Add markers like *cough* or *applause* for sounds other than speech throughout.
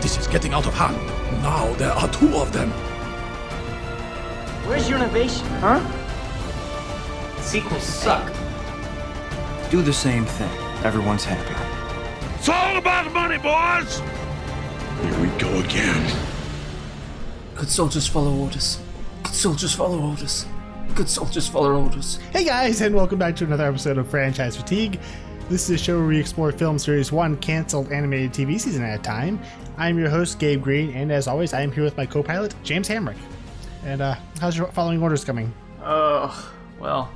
This is getting out of hand. Now there are two of them. Where's your innovation, huh? Sequels suck. Do the same thing. Everyone's happy. It's all about money, boys! Here we go again. Good soldiers follow orders. Good soldiers follow orders. Good soldiers follow orders. Hey guys, and welcome back to another episode of Franchise Fatigue. This is a show where we explore film series one canceled animated TV season at a time. I'm your host, Gabe Green, and as always, I am here with my co pilot, James Hamrick. And uh, how's your following orders coming? Oh, well.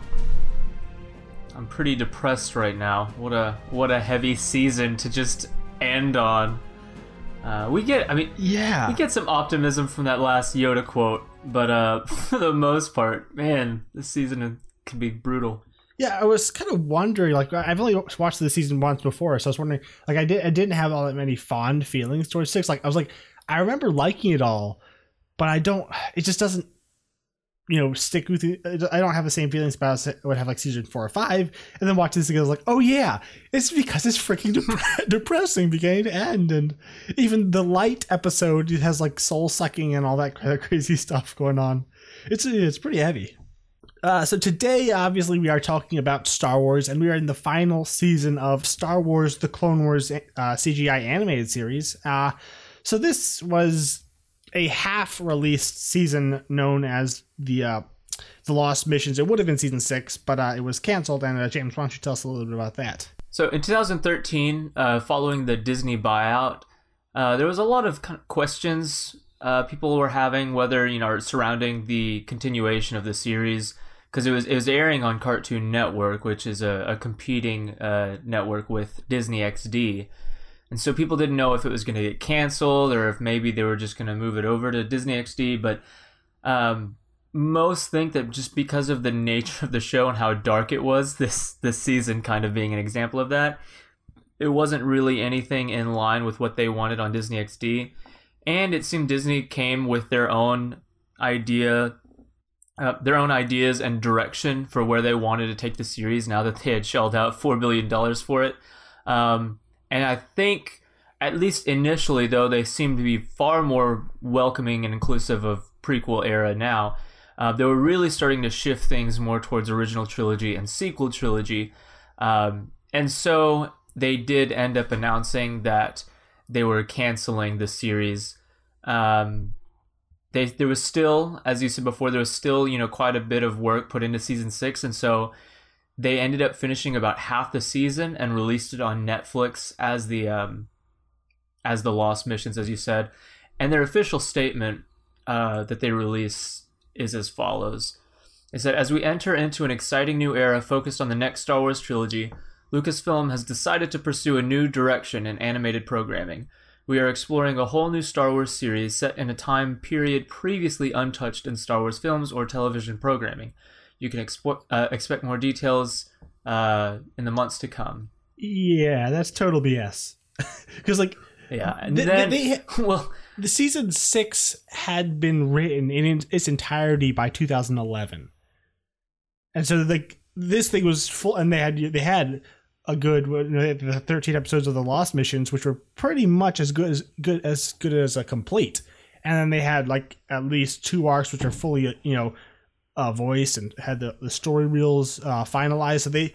I'm pretty depressed right now. What a what a heavy season to just end on. Uh, we get, I mean, Yeah. we get some optimism from that last Yoda quote, but uh, *laughs* for the most part, man, this season can be brutal. Yeah, I was kind of wondering. Like, I've only watched the season once before, so I was wondering. Like, I did, I didn't have all that many fond feelings towards six. Like, I was like, I remember liking it all, but I don't. It just doesn't, you know, stick with you. I don't have the same feelings about it. I would have like season four or five, and then watching this again, I was like, oh yeah, it's because it's freaking *laughs* dep- depressing beginning to end, and even the light episode has like soul sucking and all that crazy stuff going on. It's it's pretty heavy. Uh, so today, obviously, we are talking about Star Wars, and we are in the final season of Star Wars: The Clone Wars uh, CGI animated series. Uh, so this was a half-released season known as the uh, the Lost Missions. It would have been season six, but uh, it was canceled. And uh, James, why don't you tell us a little bit about that? So in 2013, uh, following the Disney buyout, there was a lot of questions people were having whether you know surrounding the continuation of the series because it was it was airing on Cartoon Network, which is a, a competing uh, network with Disney XD, and so people didn't know if it was going to get canceled or if maybe they were just going to move it over to Disney XD, but. Um, most think that just because of the nature of the show and how dark it was, this this season kind of being an example of that, it wasn't really anything in line with what they wanted on Disney XD, and it seemed Disney came with their own idea, uh, their own ideas and direction for where they wanted to take the series. Now that they had shelled out four billion dollars for it, um, and I think. At least initially, though, they seem to be far more welcoming and inclusive of prequel era now uh, they were really starting to shift things more towards original trilogy and sequel trilogy. Um, and so they did end up announcing that they were canceling the series. Um, they, there was still, as you said before, there was still, you know, quite a bit of work put into season six. And so they ended up finishing about half the season and released it on Netflix as the, um, as the Lost Missions, as you said. And their official statement uh, that they release is as follows. It said, As we enter into an exciting new era focused on the next Star Wars trilogy, Lucasfilm has decided to pursue a new direction in animated programming. We are exploring a whole new Star Wars series set in a time period previously untouched in Star Wars films or television programming. You can expo- uh, expect more details uh, in the months to come. Yeah, that's total BS. Because *laughs* like Yeah, and then, they- *laughs* well, the season six had been written in its entirety by 2011, and so like this thing was full, and they had they had a good the 13 episodes of the Lost Missions, which were pretty much as good as good as good as a complete, and then they had like at least two arcs which are fully you know uh, voiced and had the the story reels uh, finalized. So they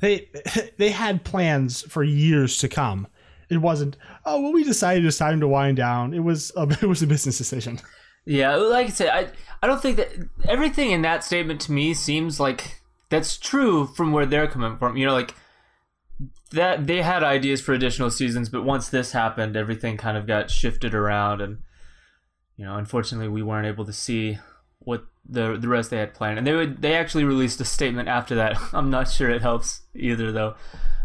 they *laughs* they had plans for years to come. It wasn't. Oh well, we decided it's time to wind down. It was a, *laughs* it was a business decision. Yeah, like I said, I I don't think that everything in that statement to me seems like that's true from where they're coming from. You know, like that they had ideas for additional seasons, but once this happened, everything kind of got shifted around, and you know, unfortunately, we weren't able to see what the the rest they had planned. And they would they actually released a statement after that. *laughs* I'm not sure it helps either, though.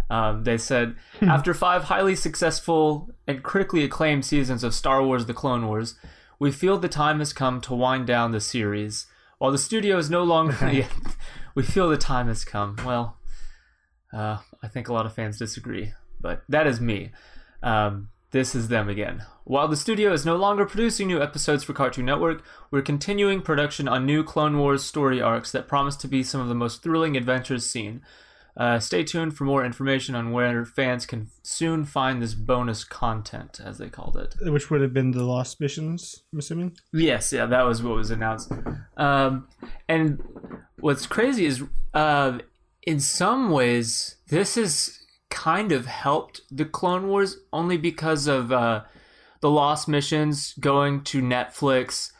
Um, they said after five highly successful and critically acclaimed seasons of Star Wars: The Clone Wars, we feel the time has come to wind down the series. While the studio is no longer, *laughs* *laughs* we feel the time has come. Well, uh, I think a lot of fans disagree, but that is me. Um, this is them again. While the studio is no longer producing new episodes for Cartoon Network, we're continuing production on new Clone Wars story arcs that promise to be some of the most thrilling adventures seen. Uh, stay tuned for more information on where fans can soon find this bonus content, as they called it. Which would have been the Lost Missions, I'm assuming. Yes, yeah, that was what was announced. Um, and what's crazy is, uh, in some ways, this has kind of helped the Clone Wars only because of uh, the Lost Missions going to Netflix.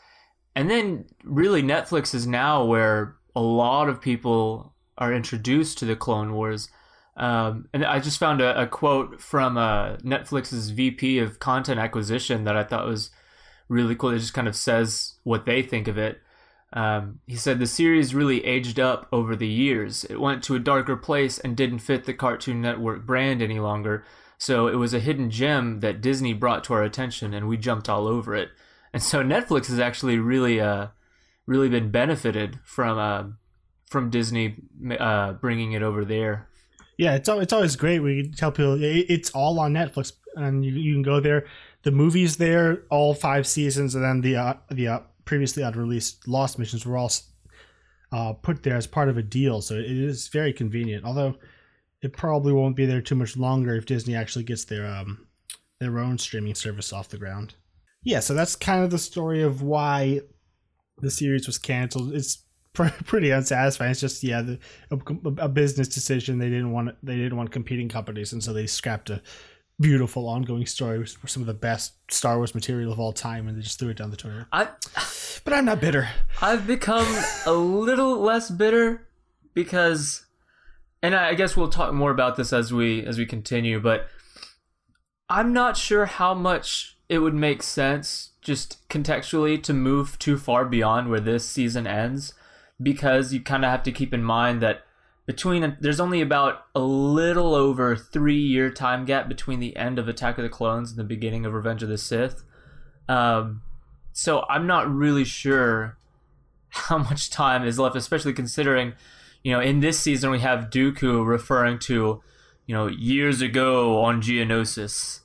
And then, really, Netflix is now where a lot of people are introduced to the Clone Wars. Um, and I just found a, a quote from uh, Netflix's VP of content acquisition that I thought was really cool. It just kind of says what they think of it. Um, he said the series really aged up over the years. It went to a darker place and didn't fit the Cartoon Network brand any longer. So it was a hidden gem that Disney brought to our attention, and we jumped all over it. And so Netflix has actually really, uh, really been benefited from uh, from Disney uh, bringing it over there. Yeah, it's it's always great. We tell people it's all on Netflix, and you, you can go there. The movies there, all five seasons, and then the uh, the uh, previously unreleased Lost missions were all uh, put there as part of a deal. So it is very convenient. Although it probably won't be there too much longer if Disney actually gets their um, their own streaming service off the ground. Yeah, so that's kind of the story of why the series was canceled. It's *laughs* pretty unsatisfying. It's just yeah, the, a, a, business decision. They didn't want they didn't want competing companies, and so they scrapped a beautiful ongoing story for some of the best Star Wars material of all time, and they just threw it down the toilet. I, but I'm not bitter. I've become a little less bitter because, and I guess we'll talk more about this as we as we continue. But I'm not sure how much it would make sense just contextually to move too far beyond where this season ends because you kind of have to keep in mind that between there's only about a little over three year time gap between the end of Attack of the Clones and the beginning of Revenge of the Sith. Um, so I'm not really sure how much time is left, especially considering, you know, in this season we have Dooku referring to, you know, years ago on Geonosis.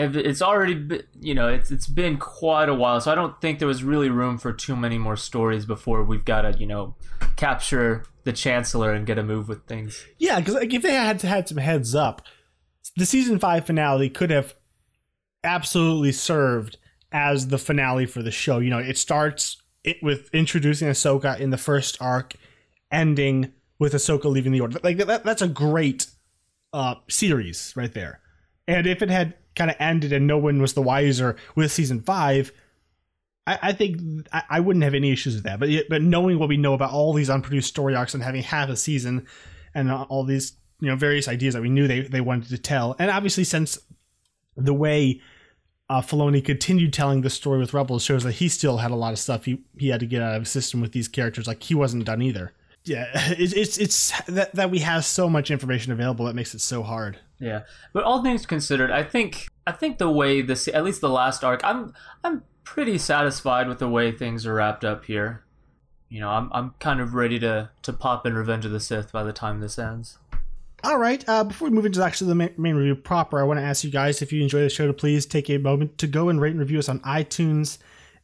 It's already, been, you know, it's it's been quite a while, so I don't think there was really room for too many more stories before we've got to, you know, capture the Chancellor and get a move with things. Yeah, because like, if they had had some heads up, the season five finale could have absolutely served as the finale for the show. You know, it starts it with introducing Ahsoka in the first arc, ending with Ahsoka leaving the Order. Like that, that's a great uh, series right there. And if it had kind of ended and no one was the wiser with season five, I, I think I, I, wouldn't have any issues with that. But but knowing what we know about all these unproduced story arcs and having half a season and all these you know various ideas that we knew they they wanted to tell, and obviously since the way uh, Filoni continued telling the story with Rebels shows that he still had a lot of stuff he, he had to get out of his system with these characters. Like he wasn't done either. Yeah, *laughs* it's it's, it's that, that we have so much information available that makes it so hard. Yeah, but all things considered, I think I think the way this at least the last arc, I'm I'm pretty satisfied with the way things are wrapped up here. You know, I'm I'm kind of ready to to pop in Revenge of the Sith by the time this ends. All right. Uh, before we move into actually the main, main review proper, I want to ask you guys if you enjoy the show to please take a moment to go and rate and review us on iTunes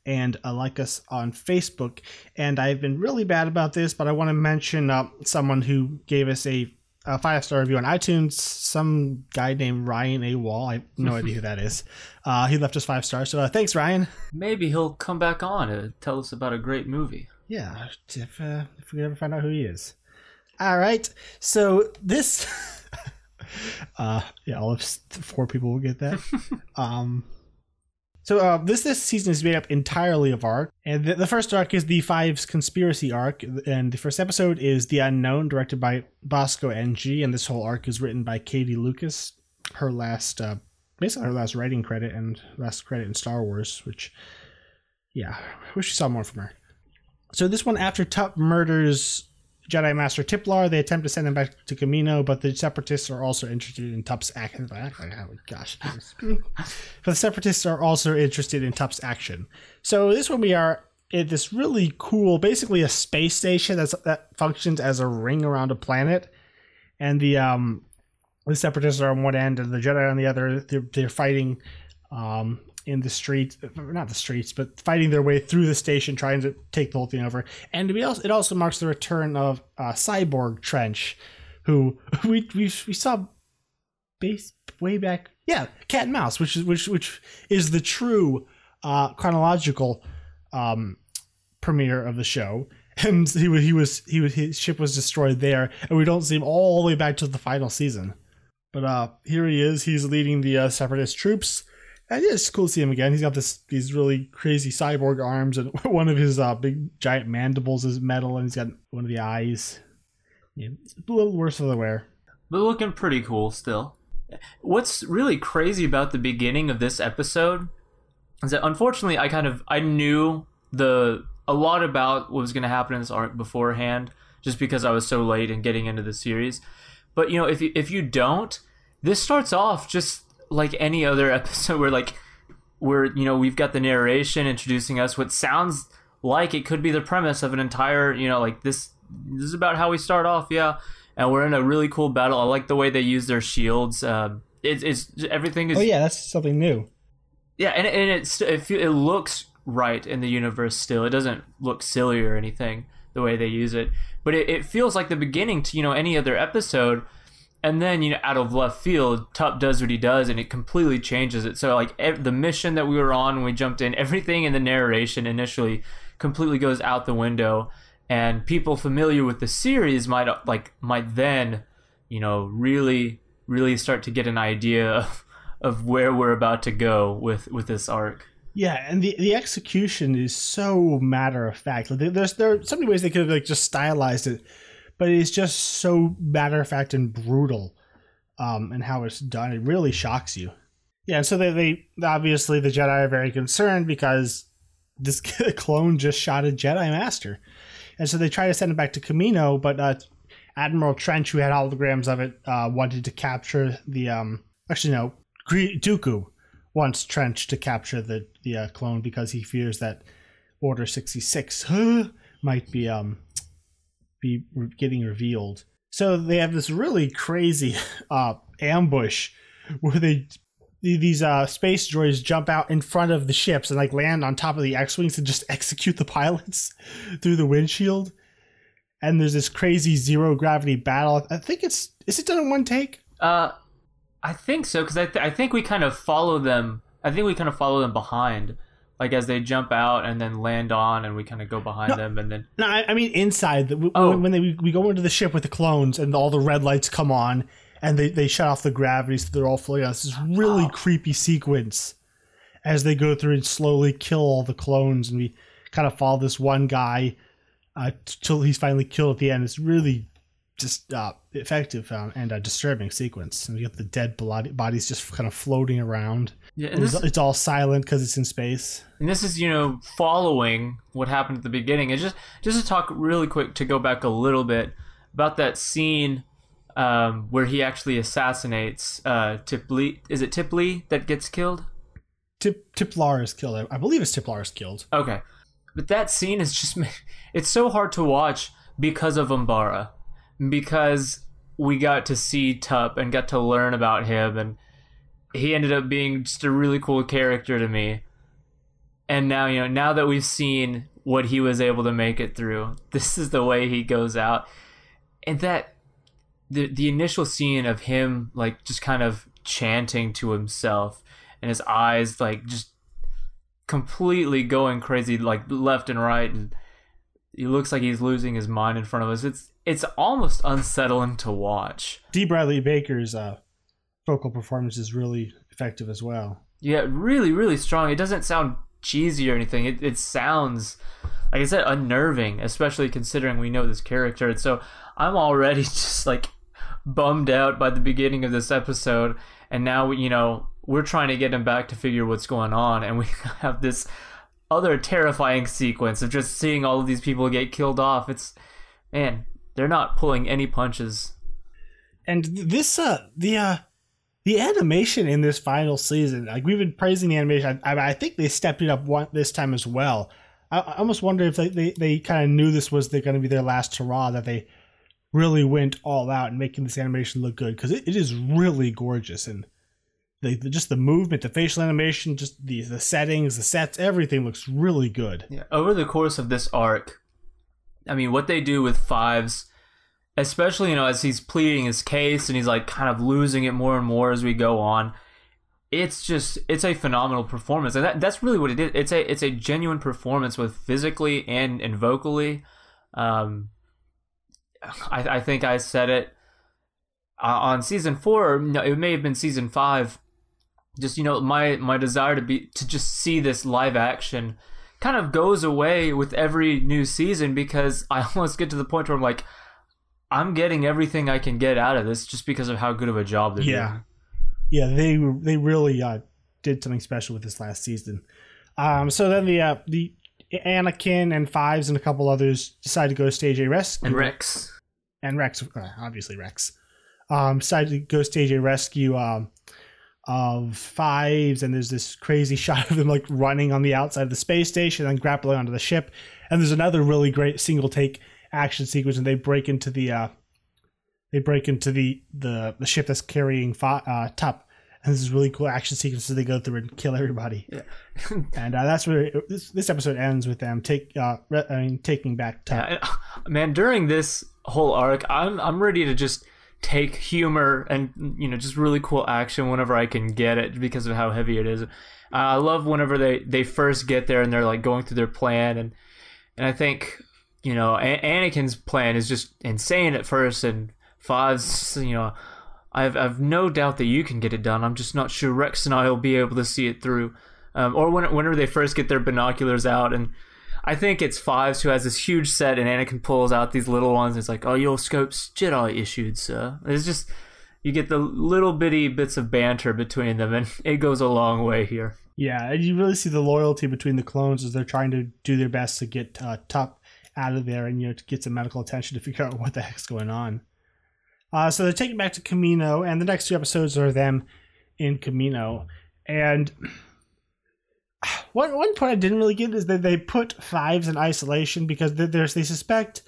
and uh, like us on Facebook. And I've been really bad about this, but I want to mention uh, someone who gave us a, a five star review on iTunes. Some guy named Ryan A. Wall. I have no idea who *laughs* that is. Uh, he left us five stars. So uh, thanks, Ryan. Maybe he'll come back on and tell us about a great movie. Yeah, if, uh, if we ever find out who he is. All right. So this, *laughs* uh, yeah, all of four people will get that. *laughs* um, so uh, this this season is made up entirely of arc, and the, the, first arc is the Fives conspiracy arc, and the first episode is the Unknown, directed by Bosco Ng, and this whole arc is written by Katie Lucas, her last, uh, basically her last writing credit and last credit in Star Wars, which, yeah, I wish we saw more from her. So this one, after Tup murders Jedi Master Tiplar. They attempt to send him back to Kamino, but the Separatists are also interested in Tup's action. Oh, gosh, *laughs* but the Separatists are also interested in Tup's action. So this one we are at this really cool, basically a space station that's, that functions as a ring around a planet, and the um the Separatists are on one end and the Jedi on the other. They're, they're fighting um in the streets, not the streets, but fighting their way through the station, trying to take the whole thing over. And we also, it also marks the return of uh, Cyborg Trench, who *laughs* we we, we saw base way back. Yeah, Cat and Mouse, which is which which is the true uh, chronological um, premiere of the show. *laughs* And he was he was he was his ship was destroyed there, and we don't see him all the way back to the final season. But uh, here he is. He's leading the uh, separatist troops, and yeah, it's cool to see him again. He's got this these really crazy cyborg arms, and *laughs* one of his uh, big giant mandibles is metal, and he's got one of the eyes. Yeah, it's a little worse for the wear. But looking pretty cool still. What's really crazy about the beginning of this episode is that unfortunately I kind of I knew the a lot about what was going to happen in this arc beforehand just because I was so late in getting into the series. But you know, if you, if you don't, this starts off just like any other *laughs* episode where like where you know we've got the narration introducing us what sounds like it could be the premise of an entire you know like this this is about how we start off yeah and we're in a really cool battle i like the way they use their shields um it's, it's everything is Oh yeah, that's something new. yeah, and and it's it, it looks right in the universe still. It doesn't look silly or anything the way they use it, but it, it feels like the beginning to you know any other episode. And then you know, out of left field, Tup does what he does, and it completely changes it. So like ev- the mission that we were on when we jumped in, everything in the narration initially completely goes out the window, and people familiar with the series might like might then, you know, really really start to get an idea *laughs* of of where we're about to go with with this arc. Yeah, and the, the execution is so matter of fact. Like, there's there are so many ways they could have like just stylized it, but it is just so matter of fact and brutal, um, and how it's done. It really shocks you. Yeah, and so they, they obviously the Jedi are very concerned because this *laughs* clone just shot a Jedi Master, and so they try to send it back to Kamino, but uh, Admiral Trench, who had holograms of it, uh, wanted to capture the um. Actually, no, Dooku wants Trench to capture the the uh, clone because he fears that Order sixty six *gasps* might be um be getting revealed. So they have this really crazy *laughs* uh, ambush where they these uh, space droids jump out in front of the ships and like land on top of the X-wings and just *laughs* execute the pilots *laughs* through the windshield. And there's this crazy zero gravity battle. I think it's is it done in one take? Uh, I think so because I, th- I think we kind of follow them. I think we kind of follow them behind, like as they jump out and then land on, and we kind of go behind No. them, and then No, I, I mean inside. The, Oh. when, when they we go into the ship with the clones and all the red lights come on and they, they shut off the gravity so they're all floating. on. It's this really Oh. creepy sequence as they go through and slowly kill all the clones and we kind of follow this one guy uh, till he's finally killed at the end. It's really just uh, effective um, and a disturbing sequence. And you get the dead body, bodies just kind of floating around. Yeah, and And this, it's, it's all silent because it's in space. and this is you know following what happened at the beginning. And just just to talk really quick to go back a little bit about that scene um, where he actually assassinates uh, Tipley. Is it Tipley that gets killed? Tip Tiplar is killed. I- I believe it's Tiplar is killed. Okay. But that scene is just *laughs* it's so hard to watch because of Umbara. Because we got to see Tup and got to learn about him and he ended up being just a really cool character to me. And now, you know, now that we've seen what he was able to make it through, *laughs* this is the way he goes out. And that the the initial scene of him like just kind of chanting to himself and his eyes like just completely going crazy like left and right and he looks like he's losing his mind in front of us it's it's almost unsettling to watch D. Bradley Baker's uh, vocal performance is really effective as well. yeah really really strong. It doesn't sound cheesy or anything. It, it sounds like i said unnerving especially considering we know this character. And so i'm already *laughs* just like bummed out by the beginning of this episode. And now you know we're trying to get him back to figure what's going on. And *laughs* we have this other terrifying sequence of just seeing all of these people get killed off. It's man they're not pulling any punches. And this, uh, the uh, the animation in this final season, like we've been praising the animation, I, I, think they stepped it up one, this time as well. I, I almost wonder if they, they, they kind of knew this was going to be their last hurrah, that they really went all out and making this animation look good because it, it is really gorgeous and the, the just the movement, the facial animation, just the the settings, the sets, everything looks really good. Yeah, over the course of this arc, I mean, what they do with fives especially you know as he's pleading his case and he's like kind of losing it more and more as we go on. It's just it's a phenomenal performance, and that, that's really what it is. It's a it's a genuine performance with physically and and vocally. Um, I, I think I said it uh, on season four. No, it may have been season five. Just you know, my my desire to be to just see this live action kind of goes away with every new season because *laughs* I almost get to the point where I'm like, I'm getting everything I can get out of this just because of how good of a job they're Yeah. doing. Yeah, they they really uh, did something special with this last season. Um, so then the uh, the Anakin and Fives and a couple others decide to go stage a rescue. And Rex. and Rex, uh, obviously Rex, um, decided to go stage a rescue um, of Fives, and there's this crazy *laughs* shot of them like running on the outside of the space station and grappling onto the ship, and there's another really great single take action sequence, and they break into the uh, they break into the the, the ship that's carrying Fi- uh, Tup. And this is really cool action sequence as they go through and kill everybody. Yeah. *laughs* and uh, that's where it, this, this episode ends with them take uh, re- I mean taking back Tup. Yeah, man, during this whole arc, I'm I'm ready to just take humor and you know just really cool action whenever I can get it because of how heavy it is. Uh, I love whenever they they first get there and they're like going through their plan and and I think you know A- Anakin's plan is just insane at first and Five's you know I've I've no doubt that you can get it done. I'm just not sure Rex and I will be able to see it through. Um, or when, whenever they first get their binoculars out and I think it's Fives who has this huge set, and Anakin pulls out these little ones. And it's like, oh, your scope's Jedi issued, sir. It's just you get the little bitty bits of banter between them, and *laughs* it goes a long way here. Yeah, and you really see the loyalty between the clones as they're trying to do their best to get uh, Tup out of there and you know to get some medical attention to figure *laughs* out what the heck's going on. Uh, so they're taken back to Kamino, and the next two episodes are them in Kamino. And *sighs* one one point I didn't really get is that they put Fives in isolation because there's they suspect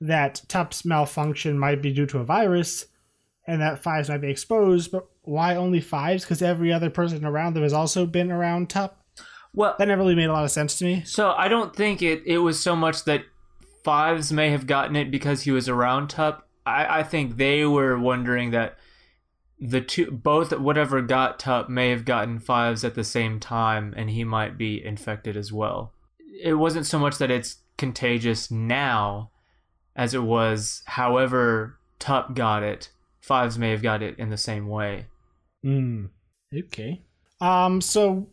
that Tup's malfunction might be due to a virus, and that Fives might be exposed. But why only Fives? Because every other person around them has also been around Tup. Well, That never really made a lot of sense to me. so I don't think it it was so much that Fives may have gotten it because he was around Tup. I, I think they were wondering that the two both whatever got Tup may have gotten Fives at the same time, and he might be infected as well. It wasn't so much that it's contagious now as it was however Tup got it, Fives may have got it in the same way. Hmm. Okay. Um. So,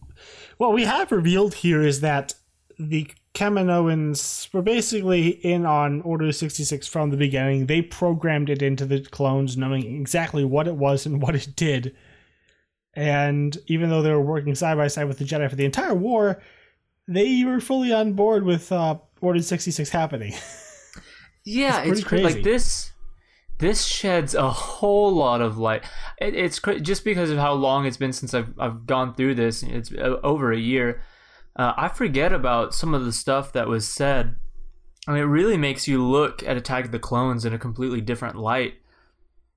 what we have revealed here is that the Kaminoans were basically in on Order sixty six from the beginning. They programmed it into the clones, knowing exactly what it was and *laughs* what it did. And even though they were working side by side with the Jedi for the entire war, they were fully on board with uh, Order sixty six happening. *laughs* Yeah, It's it's, pretty cra- like crazy. this. This sheds a whole lot of light. It, it's cra- just because of how long it's been since I've I've gone through this. It's uh, over a year. Uh, I forget about some of the stuff that was said. I mean, it really makes you look at Attack of the Clones in a completely different light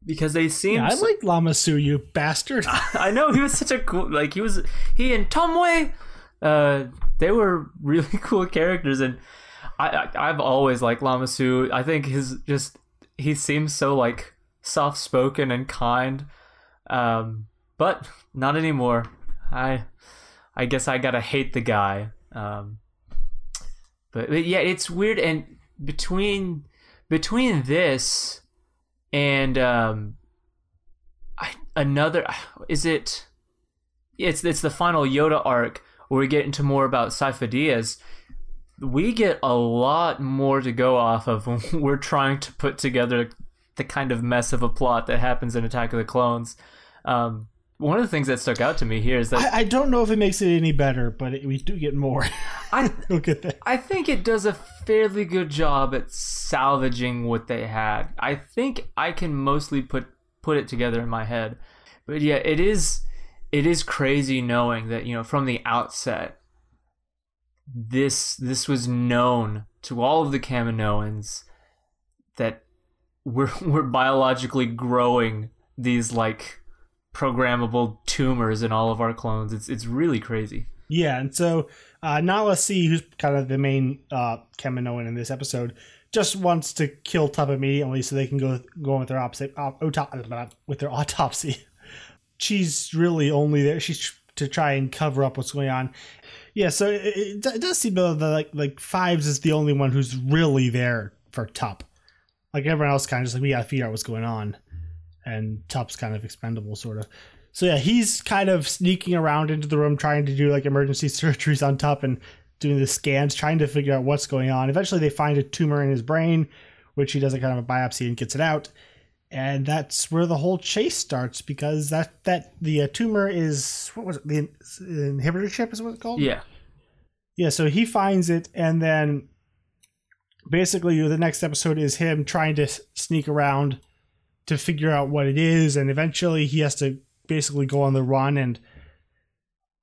because they seem. yeah, I so- like Lama Su, you bastard. *laughs* I know he was such a cool like he was he and Tom uh they were *laughs* really cool characters and I, I I've always liked Lama Su. I think his just he seems so like soft spoken and kind. Um but not anymore. I I guess I gotta hate the guy. Um but, but yeah, it's weird and between between this and um I, another is it it's it's the final Yoda arc where we get into more about Sifo-Dyas. We get a lot more to go off of when *laughs* we're trying to put together the kind of mess of a plot that happens in Attack of the Clones. Um, one of the things that stuck out to me here is that I, I don't know if it makes it any better, but it, we do get more. I we'll get there. I think it does a fairly good job at salvaging what they had. I think I can mostly put put it together in my head. But yeah, it is it is crazy knowing that, you know, from the outset this this was known to all of the Kaminoans that we're *laughs* we're biologically growing these like programmable tumors in all of our clones. It's it's really crazy. Yeah, and so uh, Nala Se, who's kind of the main uh, Kaminoan in this episode, just wants to kill Tup immediately so they can go go on with their opposite with their *laughs* autopsy. She's really only there. She's to try and cover up what's going on. Yeah, so it, it, does seem that like like Fives is the only one who's really there for Tup. Like everyone else, kind of just like we gotta figure out what's going on, and Tup's kind of expendable, sort of. So yeah, he's kind of sneaking around into the room, trying to do like emergency *laughs* surgeries on Tup and doing the scans, trying to figure out what's going on. Eventually, they find a tumor in his brain, which he does a kind of a biopsy and gets it out and that's where the whole chase starts because that that the uh, tumor is what was it the inhibitor chip is what it's called Yeah. yeah so he finds it and then basically the next episode is him trying to sneak around to figure out what it is and eventually he has to basically go on the run and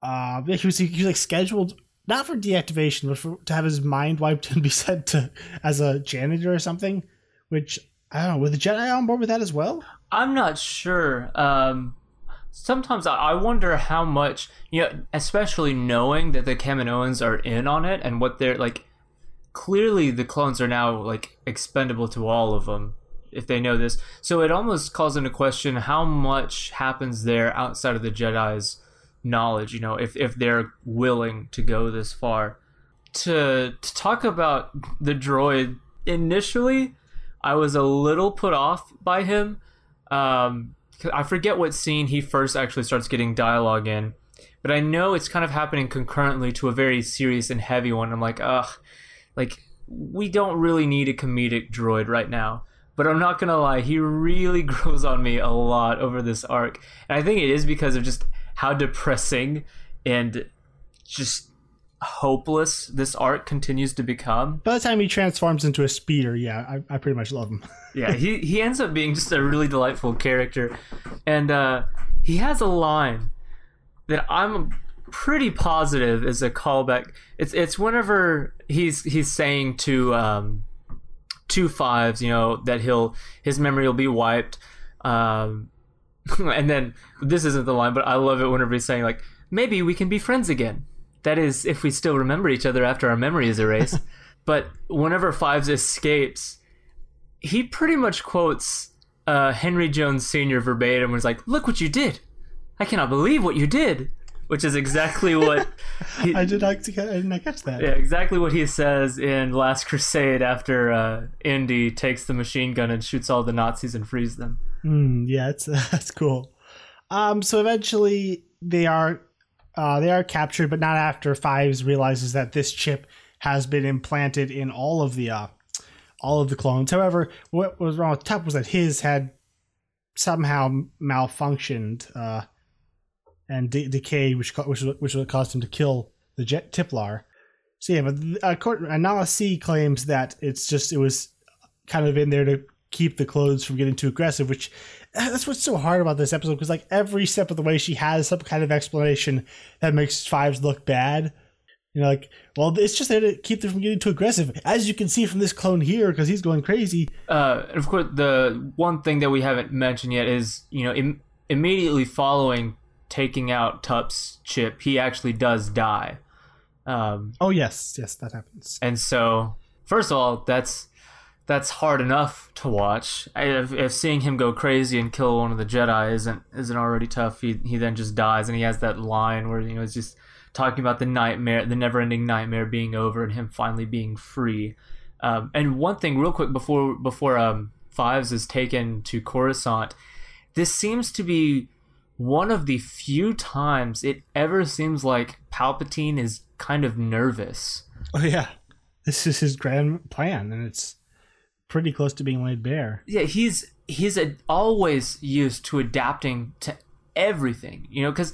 uh he was, he was like scheduled not for deactivation but for to have his mind wiped and be sent to as a janitor or something which I don't know. Were the Jedi on board with that as well? I'm not sure. Um, sometimes I- wonder how much, you know, especially knowing that the Kaminoans are in on it and what they're like. Clearly, the clones are now like expendable to all of them if they know this. So it almost calls into question how much happens there outside of the Jedi's knowledge. You know, if if they're willing to go this far. To to talk about the droid initially, I was a little put off by him. Um, I forget what scene he first actually starts getting dialogue in, but I know it's kind of happening concurrently to a very serious and heavy one. I'm like, ugh, like we don't really need a comedic droid right now. But I'm not gonna lie, he really *laughs* grows on me a lot over this arc, and I think it is because of just how depressing and just hopeless this arc continues to become. By the time he transforms into a speeder, yeah, I, I pretty much love him. *laughs* yeah, he he ends up being just a really delightful character, and uh, he has a line that I'm pretty positive is a callback. It's it's whenever he's he's saying to um, two fives, you know, that he'll his memory will be wiped, um, *laughs* and then this isn't the line, but I love it whenever he's saying like maybe we can be friends again. That is, if we still remember each other after our memory is erased. *laughs* but whenever Fives escapes, he pretty much quotes uh, Henry Jones Sr. verbatim. Was like, "Look what you did! I cannot believe what you did," which is exactly what *laughs* he, I did not, I did not catch that. yeah, exactly what he says in Last Crusade after uh, Indy takes the machine gun and shoots all the Nazis and frees them. Mm, yeah, it's *laughs* that's cool. Um, so eventually they are uh, they are captured, but not after Fives realizes that this chip has been implanted in all of the uh, all of the clones. However, what was wrong with Tup was that his had somehow malfunctioned uh, and de- decayed, which ca- which which caused him to kill the jet Tiplar. So yeah, but uh, court, Nala Se claims that it's just it was kind of in there to keep the clothes from getting too aggressive, which *sighs* that's what's so hard about this episode because like every step of the way she has some kind of explanation that makes fives look bad. You know, like, well, it's just there to keep them from getting too aggressive, as you can see from this clone here, because he's going crazy. Uh, and of course, the one thing that we haven't mentioned yet is, you know, Im- immediately following taking out Tup's chip, he actually does die. Um, Oh yes, yes, that happens. and so, first of all, that's that's hard enough to watch. If, if seeing him go crazy and kill one of the Jedi isn't isn't already tough, he he then just dies, and he has that line where you know it's just talking about the nightmare, the never-ending nightmare being over, and him finally being free. Um, and one thing, real quick, before before um, Fives is taken to Coruscant, this seems to be one of the few times it ever seems like Palpatine is kind of nervous. Oh yeah, this is his grand plan, and it's pretty close to being laid bare. yeah he's he's a, always used to adapting to everything you know because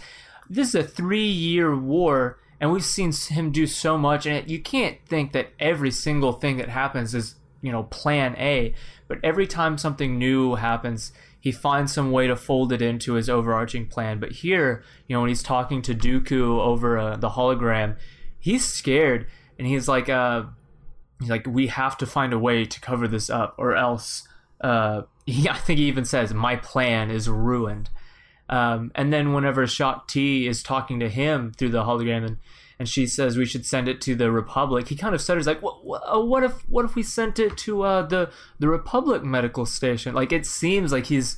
this is a three year war and we've seen him do so much and it, you can't think that every single thing that happens is you know plan a but every time something new happens he finds some way to fold it into his overarching plan. But here you know when he's talking to dooku over uh, the hologram he's scared. And he's like uh he's like we have to find a way to cover this up or else uh *laughs* he, i think he even says my plan is ruined Um, and then whenever Shaak Ti is talking to him through the hologram and, and she says we should send it to the Republic, he kind of stutters like, "What? What, uh, if? What if we sent it to uh, the the Republic medical station?" Like it seems like he's,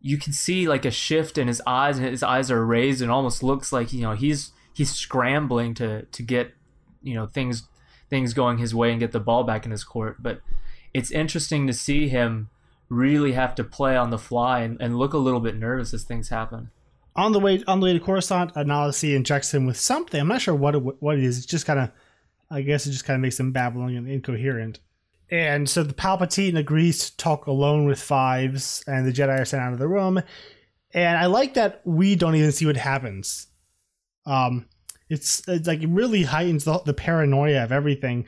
you can see like a shift in his eyes, and his eyes are raised, and almost looks like you know he's he's scrambling to to get you know things things going his way and get the ball back in his court. But it's interesting to see him really have to play on the fly and, and look a little bit nervous as things happen. On the way on the way to Coruscant, Analisi injects him with something. I'm not sure what it, what it is. It just kind of, I guess, it just kind of makes him babbling and incoherent. And so the Palpatine agrees to talk alone with Fives, and the Jedi are sent out of the room. And I like that we don't even see what happens. Um, it's, it's like it really heightens the, the paranoia of everything.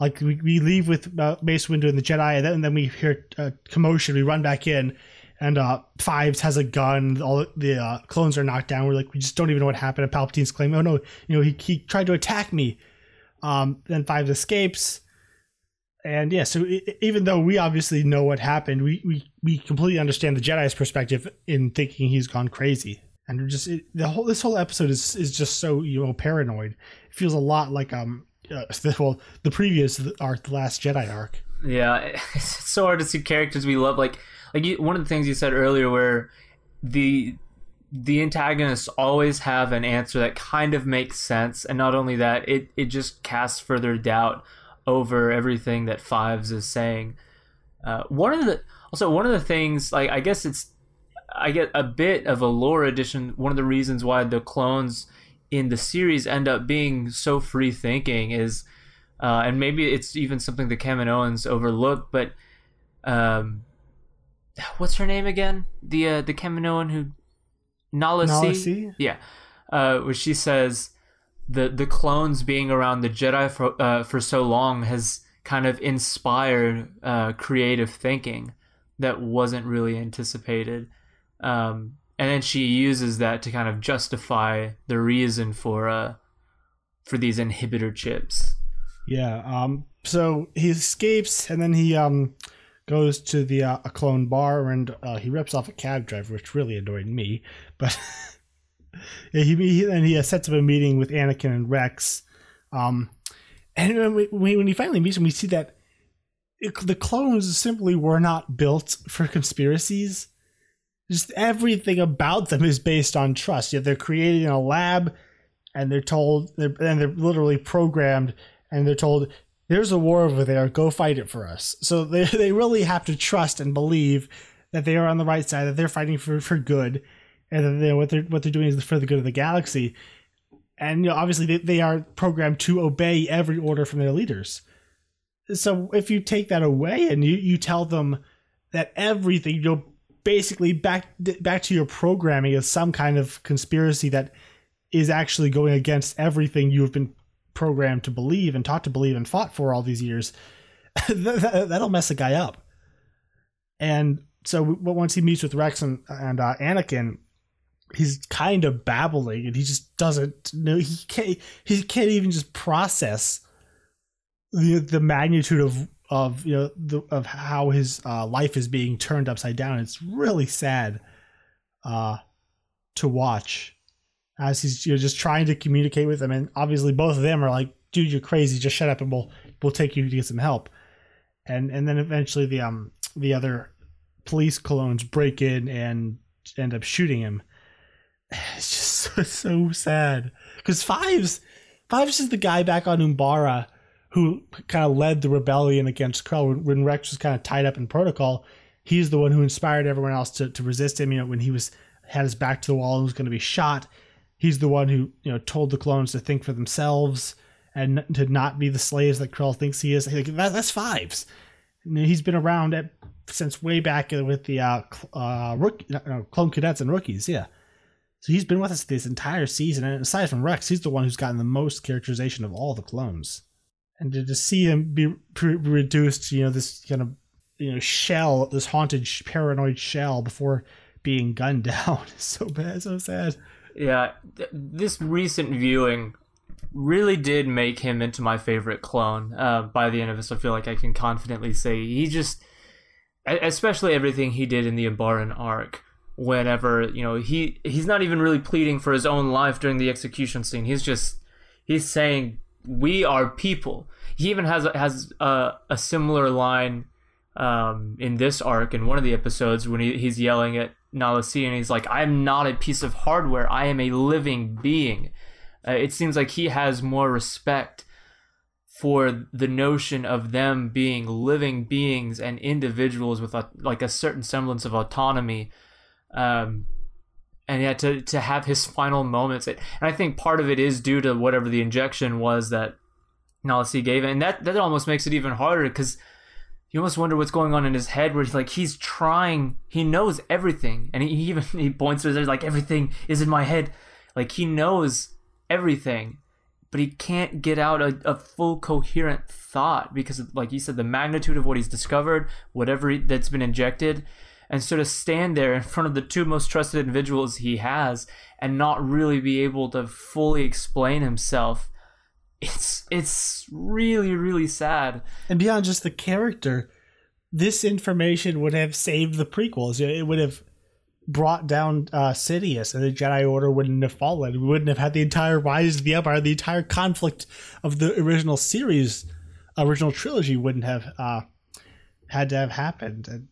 Like we, we leave with uh, Mace Windu and the Jedi, and then, and then we hear uh, commotion. We run back in, and uh, Fives has a gun. All the uh, clones are knocked down. We're like, we just don't even know what happened. And Palpatine's claiming, "Oh no, you know, he he tried to attack me." Um, then Fives escapes, and yeah. So i even though we obviously know what happened, we we we completely understand the Jedi's perspective in thinking he's gone crazy. And just it, the whole this whole episode is is just so you know paranoid. It feels a lot like um uh, *laughs* well the previous arc, the Last Jedi arc. Yeah, *laughs* it's so hard to see characters we love. Like like you, one of the things you said earlier, where the the antagonists always have an answer that kind of makes sense, and not only that, it it just casts further doubt over everything that Fives is saying. Uh, one of the also one of the things like I guess it's I get a bit of a lore addition. One of the reasons why the clones in the series end up being so free thinking is, uh, and maybe it's even something the Kaminoans overlook, but um, what's her name again? The uh, the Kaminoan who Nala Nala Se? Se? Yeah, uh, where she says the the clones being around the Jedi for uh, for so long has kind of inspired uh, creative thinking that wasn't really anticipated. Um, and then she uses that to kind of justify the reason for uh for these inhibitor chips. Yeah. Um. So he escapes, and then he um goes to the uh, a clone bar, and uh, he rips off a cab driver, which really annoyed me. But yeah, *laughs* he, he and he sets up a meeting with Anakin and Rex. Um, and when, we, when he finally meets him, we see that it, the clones simply were not built for conspiracies. Just everything about them is based on trust. Yet they're created in a lab, and they're told, they're, and they're literally programmed, and they're told, "There's a war over there. Go fight it for us." So *laughs* they they really have to trust and believe that they are on the right side, that they're fighting for for good, and that what they're what they're doing is for the good of the galaxy. And you know, obviously, they, they are programmed to obey every order from their leaders. So if you take that away and you, you tell them that everything you know basically back back to your programming is some kind of conspiracy that is actually going against everything you have been programmed to believe and taught to believe and fought for all these years *laughs* that'll mess a guy up. And so once he meets with rex and, and uh, anakin he's kind of babbling and he just doesn't know he can't he can't even just process the the magnitude of of you know the, of how his uh, life is being turned upside down. It's really sad uh, to watch as he's you know, just trying to communicate with them, and obviously both of them are like, "Dude, you're crazy. Just shut up, and we'll we'll take you to get some help." And and then eventually the um the other police clones break in and end up shooting him. *sighs* It's just so, so sad because Fives Fives is the guy back on Umbara who kind of led the rebellion against Krell when Rex was kind of tied up in protocol. He's the one who inspired everyone else to, to resist him. You know, when he was had his back to the wall and was going to be shot, he's the one who you know told the clones to think for themselves and to not be the slaves that Krell thinks he is. Like, that, that's Fives. He's been around at, since way back with the uh, uh, rookie, clone cadets and rookies. Yeah. So he's been with us this entire season, and aside from Rex, he's the one who's gotten the most characterization of all the clones and to just see him be pre- reduced you know this kind of you know shell, this haunted paranoid shell before being gunned *laughs* down is so bad, so sad. Yeah, th- this recent viewing really did make him into my favorite clone. Uh, by the end of this, I feel like I can confidently say he just, especially everything he did in the Umbaran arc, whenever you know he he's not even really pleading for his own life during the execution scene. He's just he's saying we are people. He even has has a, a similar line um, in this arc in one of the episodes when he, he's yelling at Nala Se and he's like, "I'm not a piece of hardware. I am a living being." Uh, it seems like he has more respect for the notion of them being living beings and individuals with a, like a certain semblance of autonomy um, and yet to, to have his final moments and i think part of it is due to whatever the injection was that Nala Se gave and that, that almost makes it even harder because you almost wonder what's going on in his head where he's like he's trying he knows everything and he even *laughs* he points to it like everything is in my head. Like he knows everything but he can't get out a, a full coherent thought because like you said the magnitude of what he's discovered whatever that's been injected and sort of stand there in front of the two most trusted individuals he has and not really be able to fully explain himself it's it's really really sad And beyond just the character, this information would have saved the prequels. It would have brought down uh, Sidious, and the Jedi Order wouldn't have fallen. We wouldn't have had the entire rise of the Empire, the entire conflict of the original series, original trilogy wouldn't have uh, had to have happened. And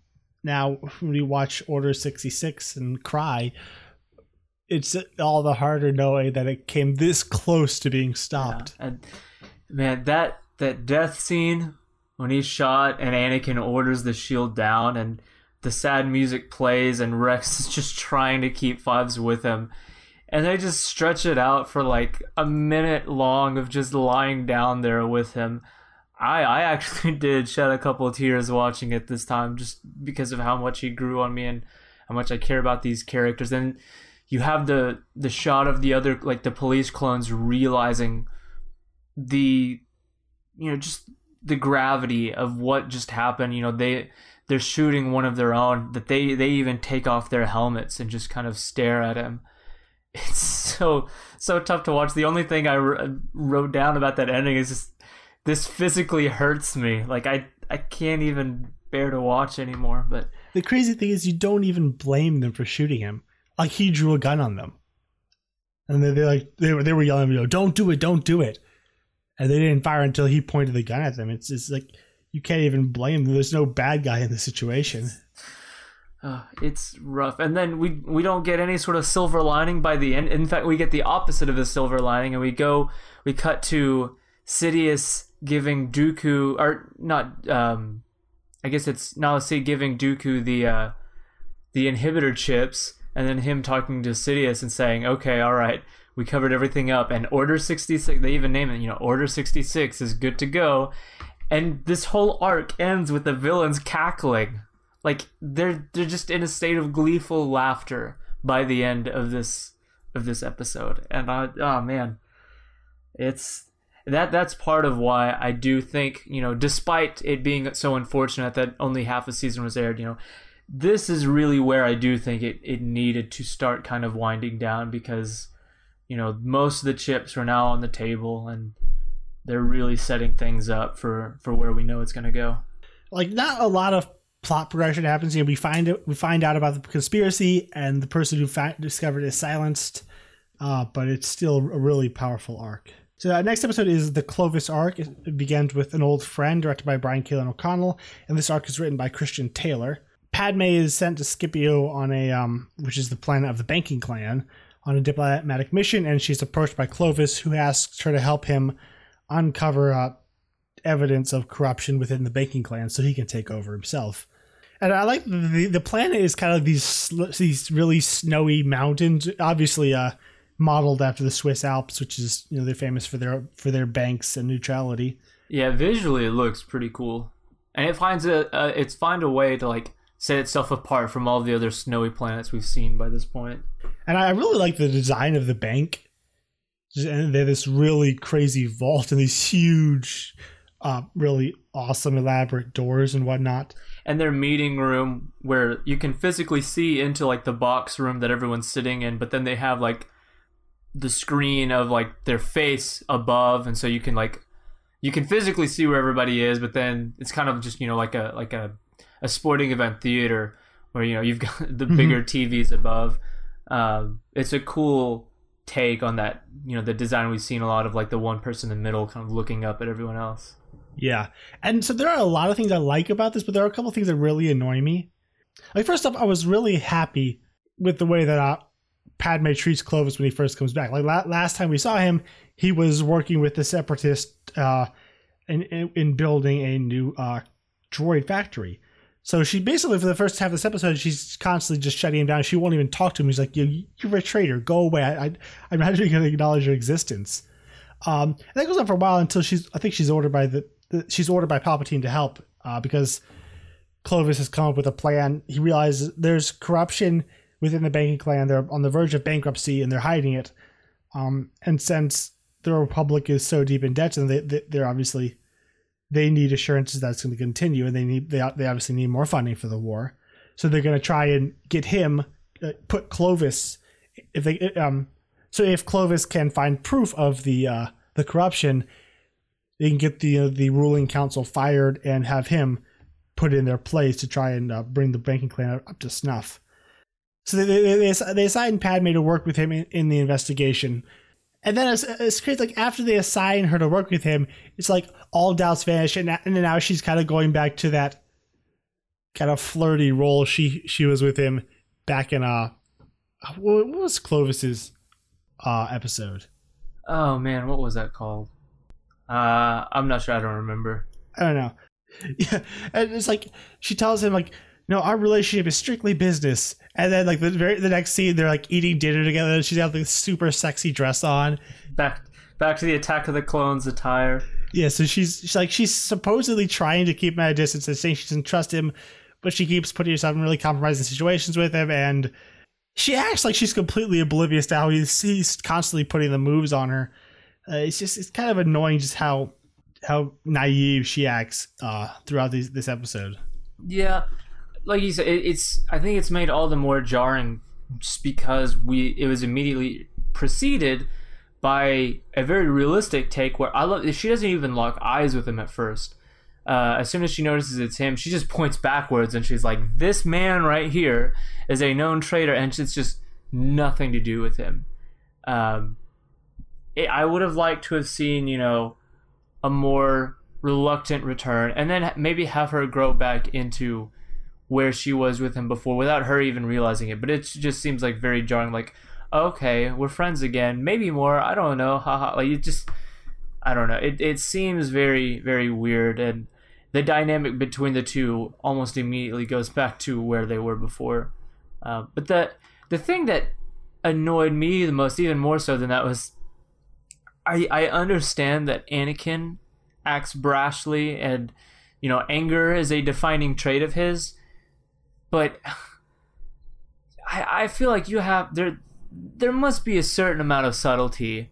now, when we watch Order sixty six and cry, it's all the harder knowing that it came this close to being stopped. and man that that death scene when he's shot and Anakin orders the shield down and the sad music plays and Rex *laughs* is just trying to keep Fives with him. And they just stretch it out for like a minute long of just lying down there with him. I I actually *laughs* did shed a couple of tears watching it this time just because of how much he grew on me and how much I care about these characters. And you have the the shot of the other like the police clones realizing the you know just the gravity of what just happened. You know they they're shooting one of their own that they they even take off their helmets and just kind of stare at him. *laughs* It's so so tough to watch. The only thing I wrote down about that ending is just this physically hurts me like i i can't even bear to watch anymore but The crazy thing is, you don't even blame them for shooting him. Like he drew a gun on them, and they they like they were they were yelling, you know, "Don't do it, don't do it," and they didn't fire until he pointed the gun at them. It's just like you can't even blame them. There's no bad guy in the situation. *sighs* Uh, it's rough, and then we we don't get any sort of silver lining by the end. In fact, we get the opposite of the silver lining, and we go we cut to Sidious giving Dooku, or not. Um, I guess it's Nala Se giving Dooku the uh, the inhibitor chips, and then him talking to Sidious and saying, "Okay, all right, we covered everything up, and Order sixty six. They even name it, you know, Order sixty six is good to go." And this whole arc ends with the villains cackling like they're they're just in a state of gleeful laughter by the end of this of this episode and I, oh man it's that that's part of why I do think you know despite it being so unfortunate that only half a season was aired you know this is really where I do think it, it needed to start kind of winding down because you know most of the chips are now on the table and they're really setting things up for for where we know it's going to go Like not a lot of plot progression happens here. We find it. We find out about the conspiracy, and the person who fa- discovered it is silenced. Uh, but it's still a really powerful arc. So our next episode is the Clovis arc. It begins with an old friend, directed by Brian Keelan O'Connell, and this arc is written by Christian Taylor. Padme is sent to Scipio on a, um, which is the planet of the banking clan, on a diplomatic mission, and she's approached by Clovis, who asks her to help him uncover uh, evidence of corruption within the banking clan, so he can take over himself. And I like the the planet is kind of these these really snowy mountains, obviously uh, modeled after the Swiss Alps, which is you know they're famous for their for their banks and neutrality. Yeah, visually it looks pretty cool, and it finds a uh, it's find a way to like set itself apart from all the other snowy planets we've seen by this point. And I really like the design of the bank. And they have this really crazy vault and these huge, uh, really awesome, elaborate doors and whatnot. And their meeting room where you can physically see into like the box room that everyone's sitting in, but then they have like the screen of like their face above, and so you can like you can physically see where everybody is, but then it's kind of just you know like a like a a sporting event theater where you know you've got *laughs* the bigger TVs above. Um, it's a cool take on that. You know, the design we've seen a lot of like the one person in the middle kind of looking up at everyone else. Yeah. And so there are a lot of things I like about this, but there are a couple things that really annoy me. Like first off, I was really happy with the way that uh, Padme treats Clovis when he first comes back. Like la- last time we saw him, he was working with the separatist uh, in, in, in building a new uh, droid factory. So she basically, for the first half of this episode, she's constantly just shutting him down. She won't even talk to him. He's like, you, "You're a traitor. Go away. I, I'm not even going to acknowledge your existence." Um, and that goes on for a while until she's. I think she's ordered by the, the she's ordered by Palpatine to help uh, because Clovis has come up with a plan. He realizes there's corruption within the banking clan. They're on the verge of bankruptcy and they're hiding it. Um, and since the Republic is so deep in debt and they, they, they're obviously they need assurances that's going to continue, and they need they, they obviously need more funding for the war. So they're going to try and get him uh, put Clovis if they um. So if Clovis can find proof of the uh, the corruption, they can get the uh, the ruling council fired and have him put in their place to try and uh, bring the banking clan up to snuff. So they they, they, they assign Padme to work with him in, in the investigation. And then it's, it's crazy. Like after they assign her to work with him, it's like all doubts vanish, and, and now she's kind of going back to that kind of flirty role she she was with him back in uh what was Clovis's uh episode? Oh man, what was that called? Uh, I'm not sure. I don't remember. I don't know. *laughs* Yeah, and it's like she tells him like, no, our relationship is strictly business. And then like the very the next scene, they're like eating dinner together. and She's got like super sexy dress on. Back back to the Attack of the Clones attire. Yeah, so she's, she's like she's supposedly trying to keep him at a distance and saying she doesn't trust him, but she keeps putting herself in really compromising situations with him, and she acts like she's completely oblivious to how he's, he's constantly putting the moves on her. Uh, it's just it's kind of annoying just how how naive she acts uh, throughout these, this episode. Yeah, like you said, it, it's. I think it's made all the more jarring just because we it was immediately preceded by a very realistic take where I love. She doesn't even lock eyes with him at first. Uh, as soon as she notices it's him, she just points backwards and she's like, "This man right here is a known traitor," and it's just nothing to do with him. Um, it, I would have liked to have seen, you know, a more reluctant return, and then maybe have her grow back into where she was with him before without her even realizing it. But it just seems like very jarring. Like, okay, we're friends again, maybe more. I don't know. Haha. Like it just, I don't know. It it seems very very weird, and the dynamic between the two almost immediately goes back to where they were before. Uh, but the the thing that annoyed me the most, even more so than that, was I I understand that Anakin acts brashly and you know anger is a defining trait of his but I, I feel like you have there there must be a certain amount of subtlety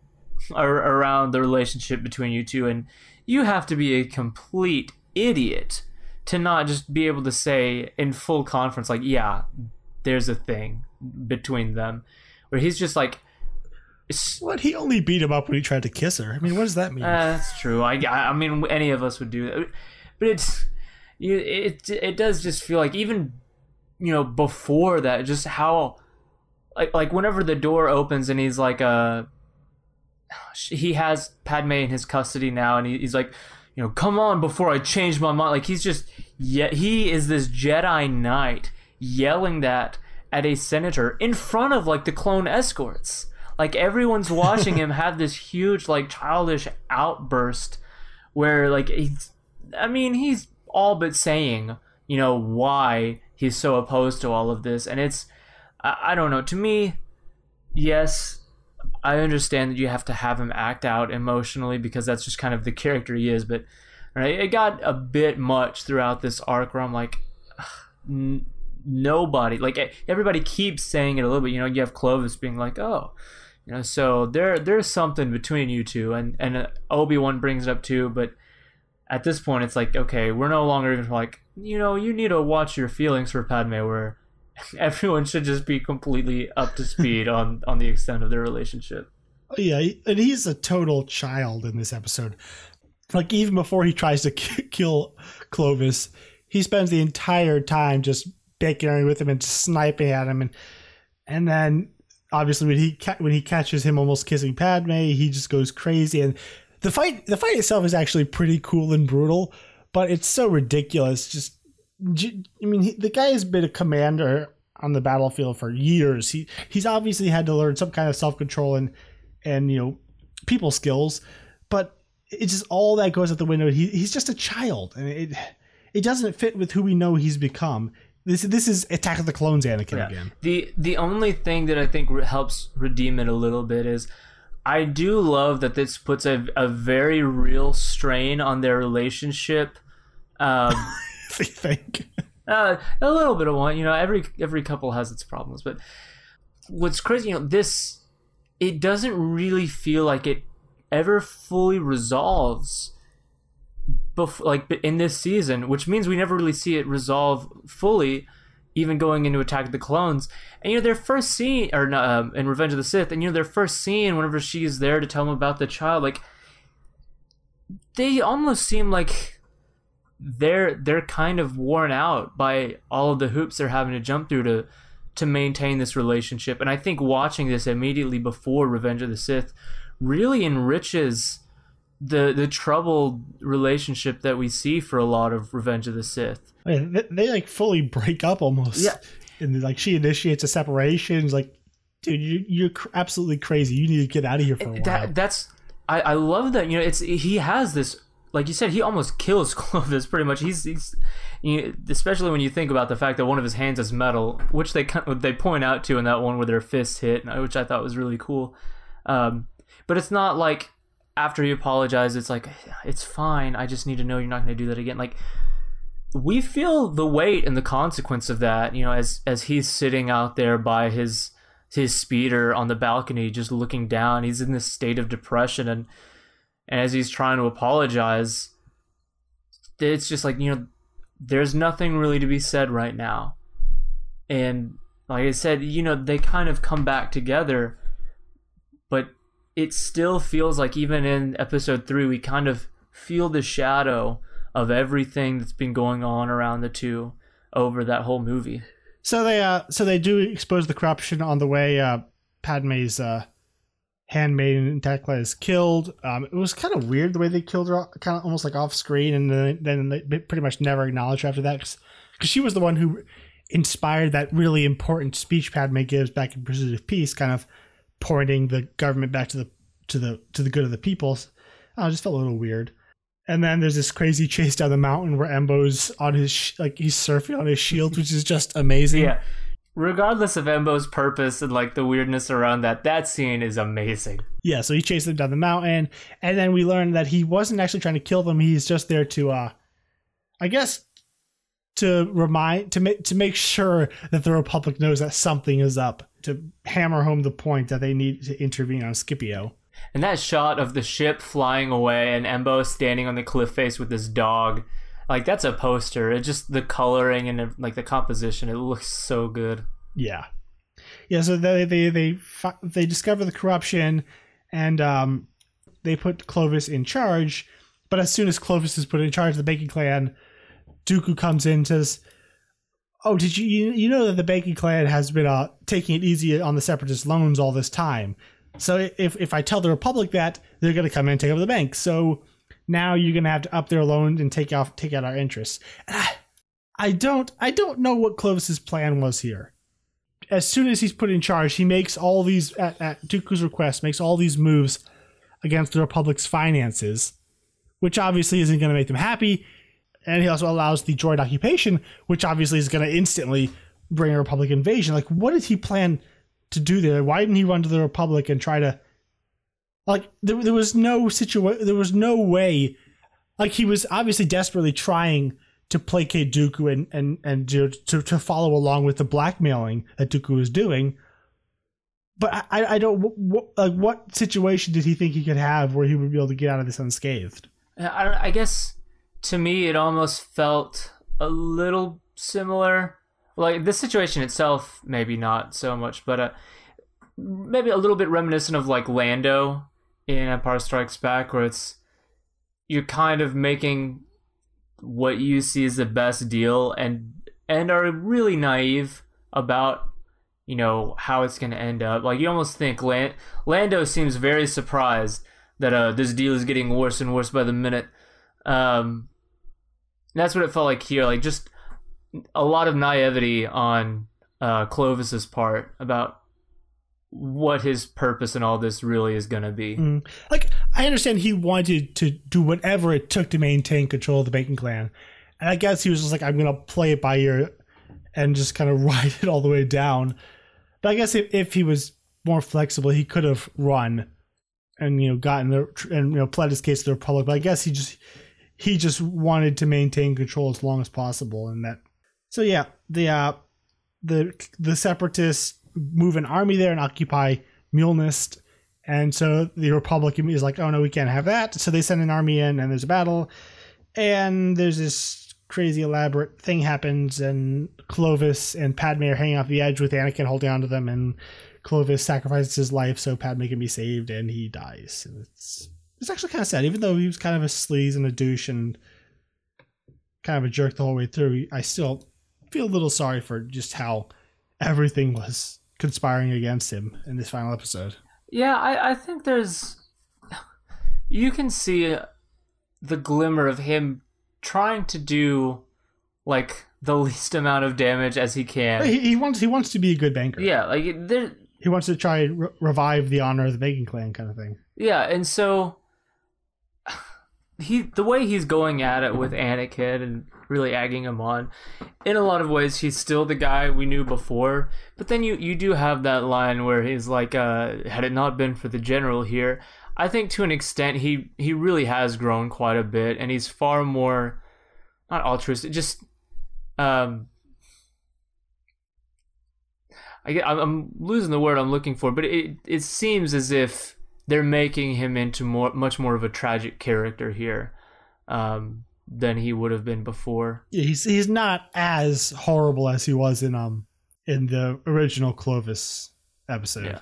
ar- around the relationship between you two and you have to be a complete idiot to not just be able to say in full conference like yeah there's a thing between them where he's just like what? He only beat him up when he tried to kiss her. I mean what does that mean? *laughs* Uh, that's true. I, I mean any of us would do that. But it's you it it does just feel like even you know before that just how like like whenever the door opens and he's like uh he has Padme in his custody now and he, he's like you know come on before I change my mind like he's just yeah he is this Jedi Knight yelling that at a senator in front of like the clone escorts. Like everyone's *laughs* watching him have this huge like childish outburst where like he's I mean he's all but saying you know why he's so opposed to all of this and it's I, I don't know to me yes i understand that you have to have him act out emotionally because that's just kind of the character he is but right, it got a bit much throughout this arc where i'm like n- nobody like everybody keeps saying it a little bit you know you have clovis being like oh you know so there there's something between you two and and uh, obi-wan brings it up too but at this point it's like okay we're no longer even like you know you need to watch your feelings for padme where *laughs* everyone should just be completely up to speed on *laughs* on the extent of their relationship yeah and he's a total child in this episode like even before he tries to k- kill clovis he spends the entire time just bickering with him and sniping at him, and and then obviously when he ca- when he catches him almost kissing Padme, he just goes crazy. And the fight the fight itself is actually pretty cool and brutal, but it's so ridiculous. Just I mean, he, the guy has been a commander on the battlefield for years. He he's obviously had to learn some kind of self control and and you know people skills, but it's just all that goes out the window. He, he's just a child, and it it doesn't fit with who we know he's become. This this is Attack of the Clones Anakin Yeah. again. The the only thing that I think helps redeem it a little bit is I do love that this puts a, a very real strain on their relationship. Um, *laughs* you think. uh, a little bit of one, you know, every every couple has its problems, but what's crazy, you know, this it doesn't really feel like it ever fully resolves bef- like in this season, which means we never really see it resolve fully, even going into Attack the Clones. And you know, their first scene, or um, in Revenge of the Sith, and you know, their first scene, whenever she's there to tell them about the child, like they almost seem like they're they're kind of worn out by all of the hoops they're having to jump through to to maintain this relationship. And I think watching this immediately before Revenge of the Sith really enriches the the troubled relationship that we see for a lot of Revenge of the Sith. I mean, they, they like fully break up almost. Yeah. And like she initiates a separation. It's like, dude, you, you're absolutely crazy. You need to get out of here for a while. That's I, I love that you know it's he has this like you said he almost *laughs* kills Clovis pretty much he's he's you, especially when you think about the fact that one of his hands is metal which they kind of, they point out to in that one where their fists hit which I thought was really cool um, but it's not like after he apologized it's like it's fine. I just need to know you're not going to do that again. Like we feel the weight and the consequence of that you know as as he's sitting out there by his his speeder on the balcony just looking down. He's in this state of depression and, and as he's trying to apologize it's just like you know there's nothing really to be said right now. And like i said you know they kind of come back together but it still feels like even in episode 3 we kind of feel the shadow of everything that's been going on around the two over that whole movie So they uh so they do expose the corruption on the way uh Padme's uh handmaiden Teckla is killed. Um it was kind of weird the way they killed her kind of almost like off screen and then then they pretty much never acknowledged her after that cuz she was the one who inspired that really important speech Padme gives back in Pursuit of Peace kind of pointing the government back to the to the to the good of the people. I just felt a little weird. And then there's this crazy chase down the mountain where Embo's on his sh- like he's surfing on his shield, which is just amazing. Yeah. Regardless of Embo's purpose and like the weirdness around that, that scene is amazing. Yeah, so he chased them down the mountain, and then we learned that he wasn't actually trying to kill them. He's just there to, uh, I guess, to remind to make to make sure that the Republic knows that something is up. To hammer home the point that they need to intervene on Scipio. And that shot of the ship flying away and Embo standing on the cliff face with his dog, like that's a poster. It just the coloring and like the composition, it looks so good. Yeah, yeah. So they they they they discover the corruption, and um, they put Clovis in charge. But as soon as Clovis is put in charge of the Banking Clan, Dooku comes in says, "Oh, did you you, know that the Banking Clan has been uh, taking it easy on the Separatist loans all this time? So if if I tell the Republic that, they're going to come in and take over the bank. So now you're going to have to up their loans and take off take out our interests." I don't I don't know what Clovis's plan was here as soon as he's put in charge, he makes all these at, at Dooku's request, makes all these moves against the Republic's finances, which obviously isn't going to make them happy. And he also allows the droid occupation, which obviously is going to instantly bring a Republic invasion. Like, what did he plan to do there? Why didn't he run to the Republic and try to? Like, there, there was no situation. There was no way. Like, he was obviously desperately trying to placate Dooku and and and to, to to follow along with the blackmailing that Dooku was doing. But I I don't what like what situation did he think he could have where he would be able to get out of this unscathed? I, I guess to me it almost felt a little similar. Like the situation itself, maybe not so much, but uh, maybe a little bit reminiscent of like Lando in Empire Strikes Back, where it's you're kind of making what you see as the best deal, and and are really naive about you know how it's going to end up. Like you almost think Lan- Lando seems very surprised that uh, this deal is getting worse and worse by the minute. Um, that's what it felt like here. Like just a lot of naivety on uh, Clovis's part about what his purpose in all this really is going to be. Mm. Like I understand he wanted to do whatever it took to maintain control of the Banking Clan, and I guess he was just like, "I'm gonna play it by ear," and just kind of *laughs* ride it all the way down. But I guess if, if he was more flexible, he could have run and you know gotten the and you know pled his case to the Republic. But I guess he just he just wanted to maintain control as long as possible, and that. So yeah, the uh, the the separatists move an army there and occupy Muunilinst. And so the Republic is like, oh no, we can't have that. So they send an army in and there's a battle. And there's this crazy elaborate thing happens and Clovis and Padme are hanging off the edge with Anakin holding onto them and Clovis sacrifices his life so Padme can be saved and he dies. And it's it's actually kind of sad, even though he was kind of a sleaze and a douche and kind of a jerk the whole way through. I still feel a little sorry for just how everything was conspiring against him in this final episode. Yeah, I, I think there's. You can see the glimmer of him trying to do like the *laughs* least amount of damage as he can. He, he wants he wants to be a good banker. Yeah, like there. He wants to try and re- revive the honor of the Banking Clan, kind of thing. Yeah, and so he the way he's going at it with Anakin and really egging him on. In a lot of ways, he's still the guy we knew before. But then you you do have that line where he's like, uh, "Had it not been for the general here." I think to an extent he he really has grown quite a bit, and he's far more not altruistic, just um. I I'm losing the word I'm looking for, but it it seems as if they're making him into more much more of a tragic character here. Um, than he would have been before. Yeah, he's he's not as horrible as he was in um in the original Clovis episode. Yeah.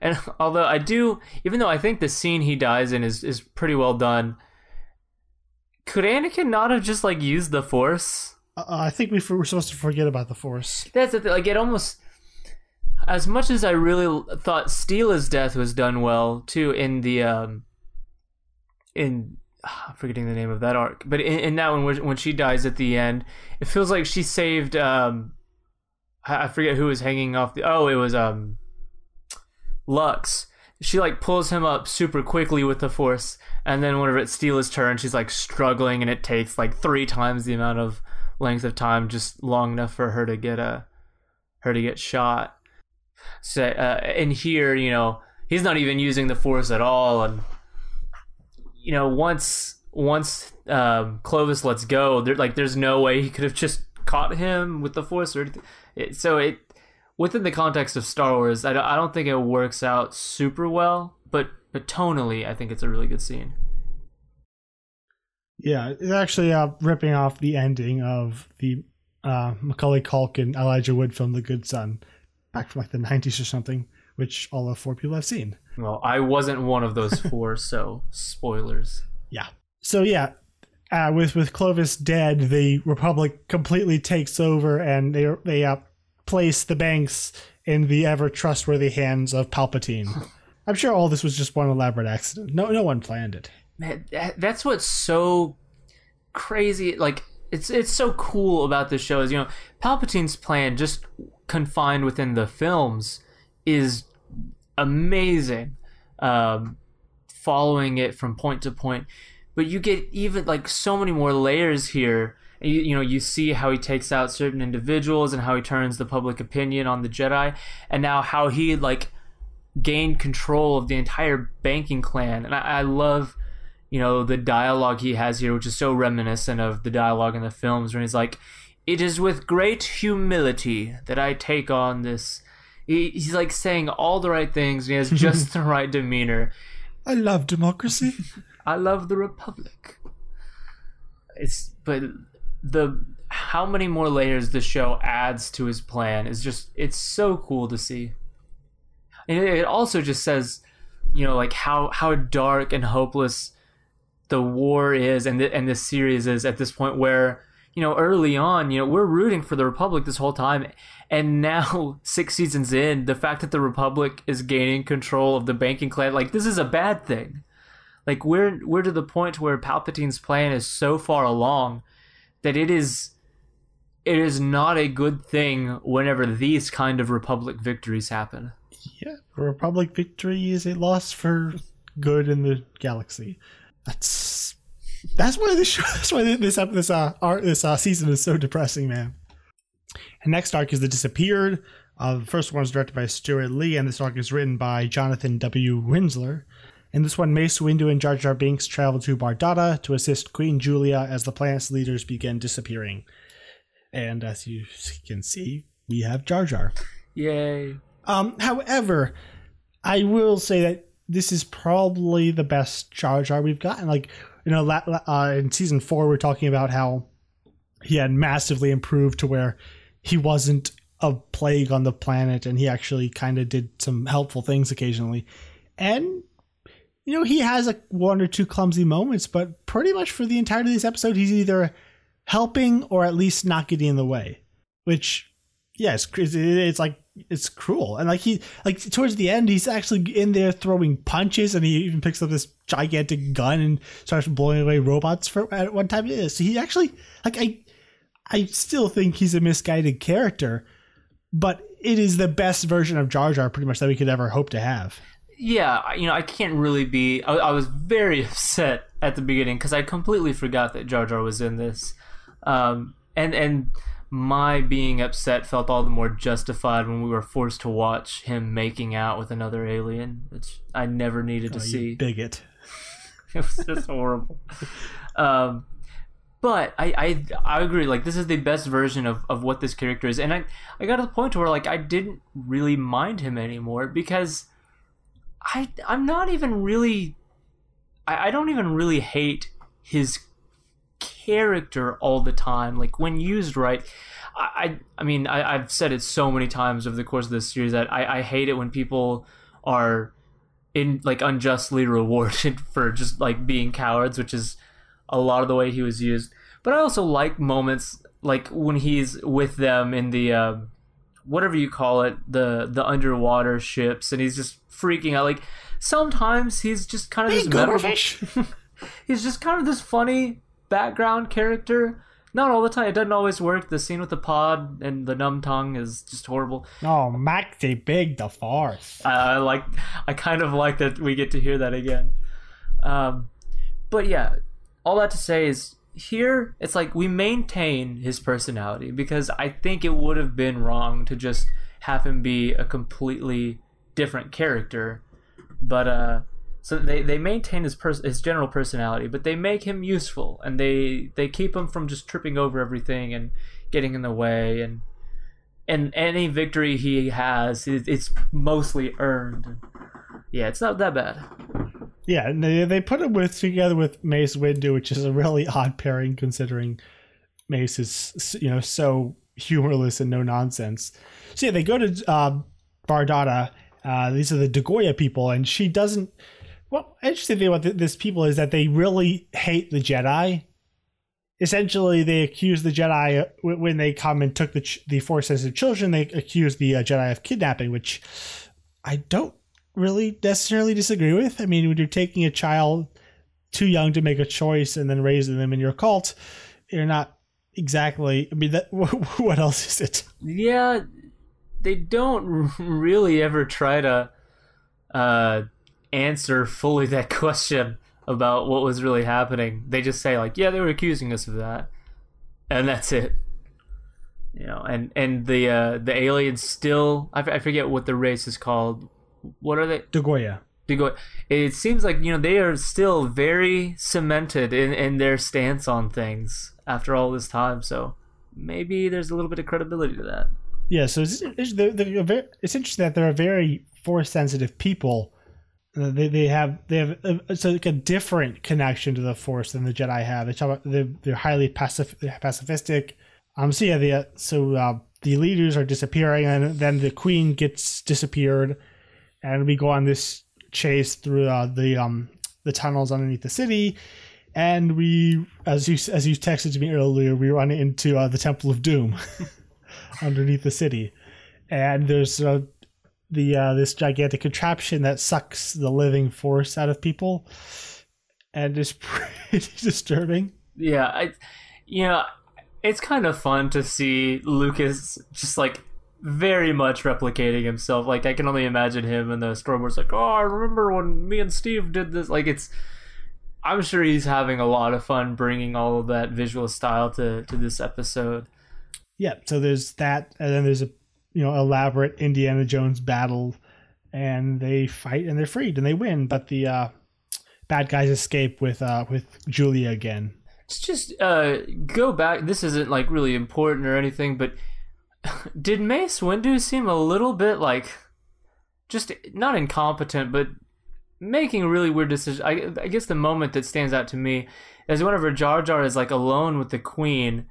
And *laughs* although I do, even though I think the scene he dies in is is pretty well done, could Anakin not have just like used the Force? Uh, I think we were supposed to forget about the Force. That's the thing. Like it almost. As much as I really thought Steela's death was done well too in the um in I'm forgetting the name of that arc, but in, in that one, when she dies at the end, it feels like she saved. Um, I forget who was hanging off the. Oh, it was um, Lux. She like pulls him up super quickly with the force, and then whenever it's Steela's turn, she's like struggling, and it takes like three times the amount of length of time, just long enough for her to get a her to get shot. So, uh, and here, you know, he's not even using the force at all, and you know, once once um, Clovis lets go, there like there's no way he could have just caught him with the Force or anything. It, so it within the context of Star Wars, I don't, I don't think it works out super well, but but tonally, I think it's a really good scene. Yeah, it's actually uh, ripping off the ending of the uh, Macaulay Culkin Elijah Wood film, The Good Son, back from like the '90s or something, which all of four people have seen. Well, I wasn't one of those four, *laughs* so spoilers. Yeah. So yeah, uh, with with Clovis dead, the Republic completely takes over, and they they uh, place the banks in the ever trustworthy hands of Palpatine. *laughs* I'm sure all this was just one elaborate accident. No, no one planned it. Man, that's what's so crazy. Like it's it's so cool about this show is you know Palpatine's plan just confined within the films is amazing um, following it from point to point. But you get even like so many more layers here. You, you know you see how he takes out certain individuals and how he turns the public opinion on the jedi and now how he like gained control of the entire banking clan. And I, I love you know the dialogue he has here which is so reminiscent of the dialogue in the films where he's like it is with great humility that i take on this he, he's like saying all the right things. And he has just *laughs* the right demeanor. I love democracy. *laughs* I love the republic. It's but the how many more layers the show adds to his plan is just it's so cool to see. And it also just says, you know, like how how dark and hopeless the war is and the, and this series is at this point where you know, early on, you know, we're rooting for the Republic this whole time. And now, *laughs* six seasons in, the fact that the Republic is gaining control of the banking clan, like, this is a bad thing. Like, we're, we're to the point where Palpatine's plan is so far along that it is it is not a good thing whenever these kind of republic victories happen. Yeah, republic victory is a loss for good in the galaxy. That's that's why this show, *laughs* that's why this this uh art this uh, season is so depressing, man. And next arc is the disappeared. Uh, the first one is directed by Steward Lee, and this arc is written by Jonathan W. Rinzler. In this one, Mace Windu and Jar Jar Binks travel to Bardotta to assist Queen Julia as the planet's leaders begin disappearing. And as you can see, we have Jar Jar. Yay. Um, however, I will say that this is probably the best Jar Jar we've gotten. Like, you know, uh, in season four, we're talking about how he had massively improved to where he wasn't a plague on the planet and he actually kind of did some helpful things occasionally. And, you know, he has like one or two clumsy moments, but pretty much for the entirety of this episode, he's either helping or at least not getting in the way. Which, yes, yeah, it's, it's like it's cruel. And like he like towards the end he's actually in there throwing punches and he even picks up this gigantic gun and starts blowing away robots for at one time. Yeah so he actually like i i still think he's a misguided character but it is the best version of jar jar pretty much that we could ever hope to have. Yeah you know i can't really be i, I was very *laughs* upset at the beginning because i completely forgot that jar jar was in this. Um and and my being upset felt all the more justified when we were forced to watch him making out with another alien, which I never needed to oh, see. Bigot. *laughs* it was just horrible. Um, but I, I I agree. Like this is the best version of, of what this character is, and I I got to the point where like I didn't really mind him anymore because I I'm not even really I, I don't even really hate his character all the time. Like when used right, I I mean I, have said it so many times over the course of this series that I, I hate it when people are in like unjustly *laughs* rewarded for just like being cowards, which is a lot of the way he was used. But I also like moments like when he's with them in the uh, whatever you call it, the the underwater ships, and he's just freaking out. Like sometimes he's just kind of hey, this *laughs* he's just kind of this funny background character. Not all the time. It doesn't always work. The scene with the pod and the numb tongue is just horrible. Oh, Mac the Big the farce. I, I like. I kind of like that we get to hear that again. Um, but yeah, all that to say is here it's like we maintain his personality because I think it would have been wrong to just have him be a completely different character. But uh, so they, they maintain his pers- his general personality, but they make him useful and they they keep him from just tripping over everything and getting in the way and and any victory he has it's mostly earned. Yeah, it's not that bad. Yeah, they put him with together with Mace Windu, which is a really odd pairing considering Mace is you know so humorless and no nonsense. So yeah, they go to uh. Uh, these are the Dagoya people, and she doesn't well, interesting thing about this people is that they really hate the Jedi. Essentially, they accuse the Jedi uh, when they come and took the the force sensitive children. They accuse the uh, Jedi of kidnapping, which I don't really necessarily disagree with. I mean, when you're taking a child too young to make a choice and then raising them in your cult, you're not exactly. I mean, that *laughs* what else is it? Yeah, they don't *laughs* really ever try to. Uh, answer fully *laughs* that question about what was really happening. They just say like, "Yeah, they were accusing us of that," and that's it. You know, and and the uh, the aliens still I, f- I forget what the race is called. What are they? Dagoya. Dagoya. It seems like you know they are still very cemented in in their stance on things after all this time. So maybe there's a little bit of credibility to that. Yeah, so it's, it's, they're, they're, it's interesting that they're a very force sensitive people they, they have they have a, it's like a different connection to the force than the Jedi have. They talk about they're, they're highly pacif- pacifistic. Um, so yeah, the so uh, the leaders are disappearing, and then the queen gets disappeared, and we go on this chase through uh, the um the tunnels underneath the city, and we, as you as you texted to me earlier, we run into uh, the Temple of Doom *laughs* underneath the city, and there's uh, the uh, this gigantic contraption that sucks the living force out of people, and is *laughs* pretty disturbing. Yeah, I, you know, it's kind of fun to see Lucas just like very much replicating himself. Like I can only imagine him in the storm where it's like, oh, I remember when me and Steve did this. Like it's, I'm sure he's having a lot of fun bringing all of that visual style to to this episode. Yeah, so there's that, and then there's a you know elaborate Indiana Jones battle, and they fight and they're freed and they win, but the uh, bad guys escape with uh, with Julia again. Let's just uh, go back. This isn't like really important or anything, but *laughs* did Mace Windu seem a little bit like just not incompetent, but making really weird decisions? I, I guess the moment that stands out to me is whenever Jar Jar is like alone with the Queen,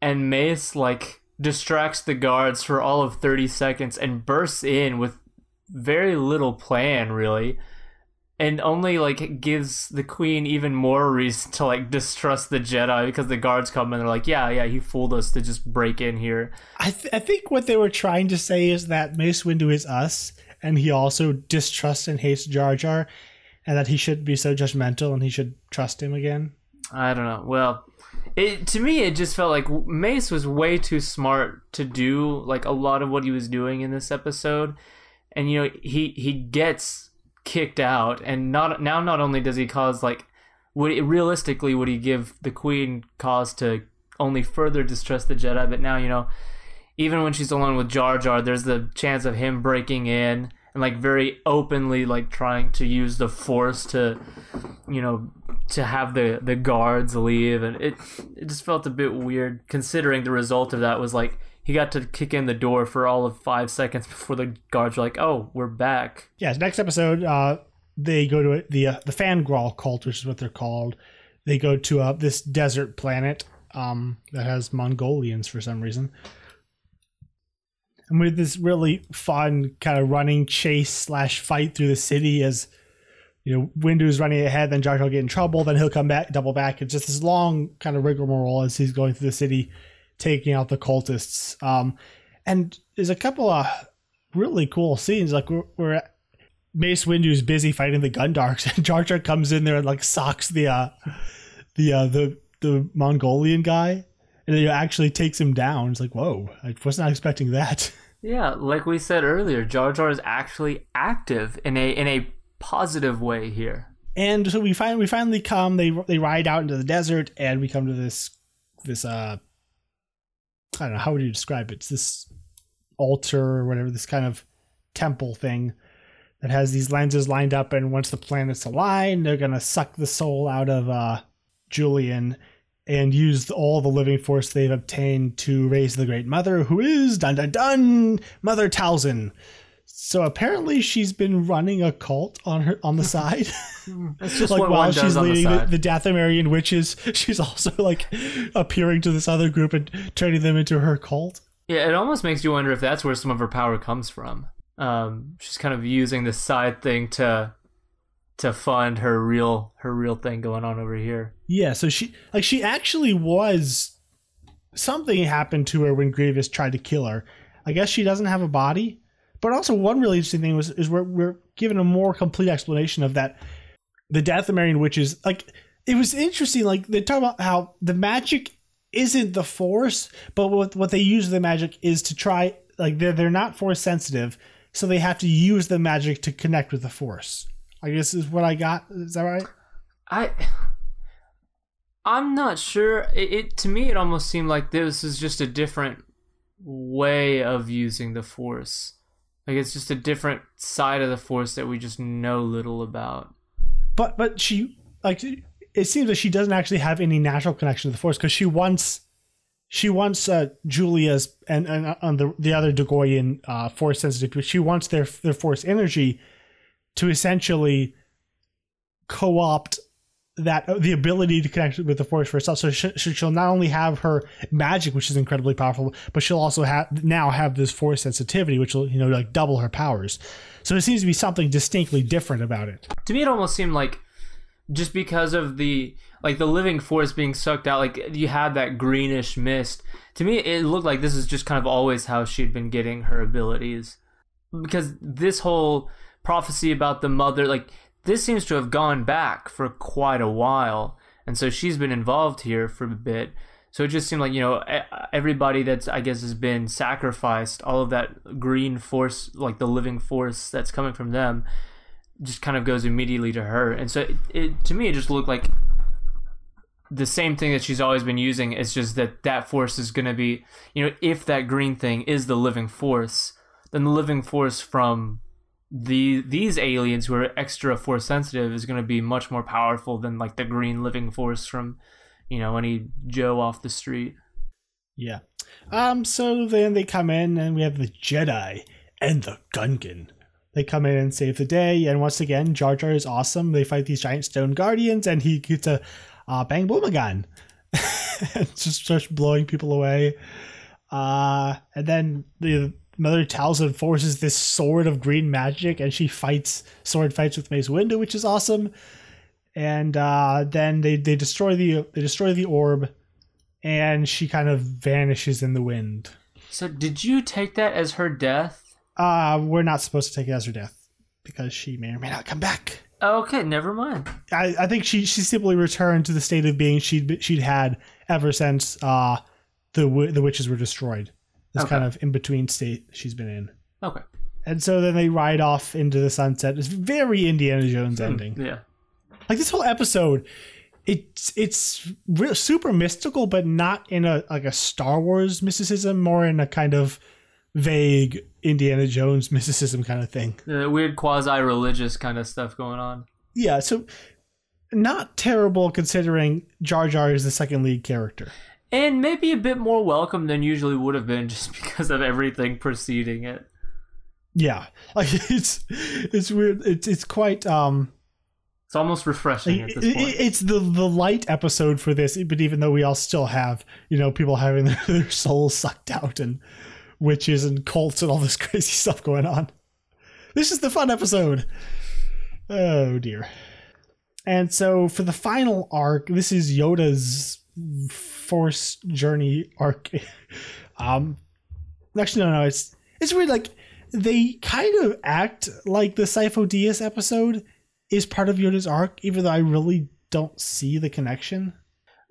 and Mace like distracts the guards for all of 30 seconds and bursts in with very little plan really and only like gives the queen even more reason to like distrust the jedi because the guards come and they're like yeah yeah he fooled us to just break in here I, th- I think what they were trying to say is that Mace Windu is us, and he also distrusts and hates Jar Jar, and that he shouldn't be so judgmental and he should trust him again. i don't know well it to me it just felt like mace was way too smart to do like a lot of what he was doing in this episode. And you know he he gets kicked out and not now not only does he cause like would it, realistically would he give the queen cause to only further distrust the jedi? But now you know even when she's alone with jar jar there's the chance of him breaking in and like very openly like trying to use the force to you know to have the the guards leave and it it just felt a bit weird considering the result of that was like he got to kick in the door for all of five seconds *laughs* before the guards were like oh we're back Yeah, next episode, uh, they go to the uh, the Frangawl cult, which is what they're called. They go to uh, this desert planet um, that has Mongolians for some reason. And with this really fun kind of running chase slash fight through the city as you know Windu's running ahead, then Jar will get in trouble, then he'll come back, double back. It's just this long kind of rigmarole as he's going through the city, taking out the cultists. Um, and there's a couple of really cool scenes, like we're, we're Mace Windu's busy fighting the Gundarks, *laughs* and Jar Jar comes in there and like socks the uh, the uh, the the Mongolian guy, and then he actually takes him down. It's like, whoa, I was not expecting that. *laughs* yeah like we said earlier jar jar is actually active in a in a positive way here And so we find we finally come. They they ride out into the desert, and we come to this this uh, I don't know how would you describe it? It's this altar or whatever, this kind of temple thing that has these lenses lined up, and once the planets align, they're gonna suck the soul out of uh, Julian and use all the living force they've obtained to raise the Great Mother, who is dun dun dun Mother Talzin. So apparently she's been running a cult on her on the *laughs* side. That's just like what while one she's does on the leading the, side. the Dathomirian witches, *laughs* she's also like appearing to this other group and turning them into her cult. Yeah, it almost makes you wonder if that's where some of her power comes from. Um, she's kind of using this side thing to to fund her real her real thing going on over here. Yeah, so she like she actually was something happened to her when Grievous tried to kill her. I guess she doesn't have a body. But also one really interesting thing was is we're we're given a more complete explanation of that the death of Dathomirian witches like it was interesting like they talk about how the magic isn't the force, but what what they use the magic is to try like they're they're not force sensitive, so they have to use the magic to connect with the force. I guess is what I got. Is that right? I I'm not sure. It, it to me it almost seemed like this is just a different way of using the force. Like it's just a different side of the force that we just know little about. but but she like it seems that she doesn't actually have any natural connection to the force because she wants she wants uh, Julia's and and uh, on the the other Dagoyan uh, force sensitive. She wants their their force energy to essentially co-opt that uh, the ability to connect with the force for herself. So she, she'll not only have her magic, which is incredibly powerful, but she'll also have now have this force sensitivity, which will you know like double her powers. So it seems to be something distinctly different about it. To me it almost seemed like just because of the like the living force being sucked out like you had that greenish mist to me it looked like this is just kind of always how she'd been getting her abilities because this whole prophecy about the mother like this seems to have gone back for quite a while and so she's been involved here for a bit. So it just seemed like you know everybody that's i guess has been sacrificed all of that green force like the living force that's coming from them just kind of goes immediately to her. And so it, it to me it just looked like the same thing that she's always been using it's just that that force is going to be you know if that green thing is the living force then the living force from the these aliens who are extra force sensitive is going to be much more powerful than like the green living force from you know any joe off the street Yeah. Um. So then they come in, and we have the Jedi and the Gungan. They come in and save the day, and once again, Jar Jar is awesome. They fight these giant stone guardians, and he gets a uh, bang boom gun, *laughs* just starts blowing people away. Uh, and then the Mother Talzin forces this sword of green magic, and she fights sword fights with Mace Windu, which is awesome. And uh, then they, they destroy the they destroy the orb, and she kind of vanishes in the wind. so did you take that as her death Uh, we're not supposed to take it as her death because she may or may not come back. okay never mind I, I think she she simply returned to the state of being she'd she'd had ever since uh the the witches were destroyed. This Okay. kind of in between state she's been in. okay And so then they ride off into the sunset. It's very Indiana Jones hmm, ending. yeah Like this whole episode, it's it's real, super mystical, but not in a like a Star Wars mysticism, more in a kind of vague Indiana Jones *laughs* mysticism kind of thing. the weird quasi-religious kind of stuff going on Yeah, so not terrible considering Jar Jar is the second lead character. And maybe a bit more welcome than usually would have been *laughs* just because of everything preceding it Yeah, *laughs* like it's it's weird. It's it's quite um. it's almost refreshing at this point it- it's the the light episode for this, but even though we all still have you know people having *laughs* their, their souls sucked out and witches and cults and all this crazy stuff going on, this is the fun episode. Oh dear. And so for the final arc, this is Yoda's force journey arc. *laughs* um, actually, no, no, it's it's weird. Like they kind of act like the Sifo Dyas episode is part of Yoda's arc, even though I really don't see the connection.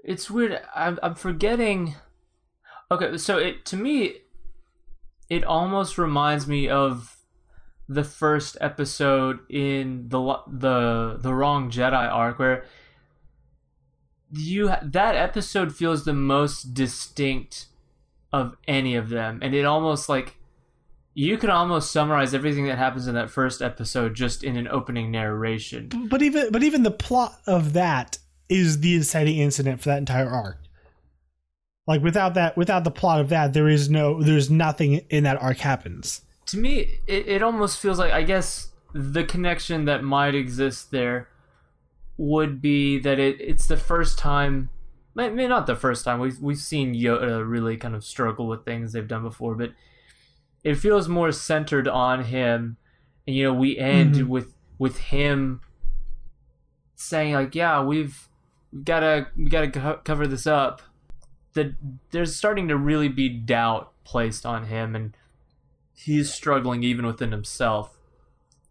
it's weird I'm, I'm forgetting okay so it to me it almost reminds me of the first episode in the the the wrong jedi arc where you that episode feels the most distinct of any of them and it almost like you could almost summarize everything that happens in that first episode just in an opening narration But even but even the plot of that is the inciting incident for that entire arc. Like without that, without the plot of that, there is no, there's nothing in that arc happens. to me it, it almost feels like i guess the connection that might exist there would be that it, it's the first time maybe not the first time we've, we've seen yoda really kind of struggle with things they've done before but it feels more centered on him. And you know we end Mhm. with with him saying like yeah we've gotta we gotta co- cover this up. That there's starting to really be doubt placed on him and he's struggling even within himself.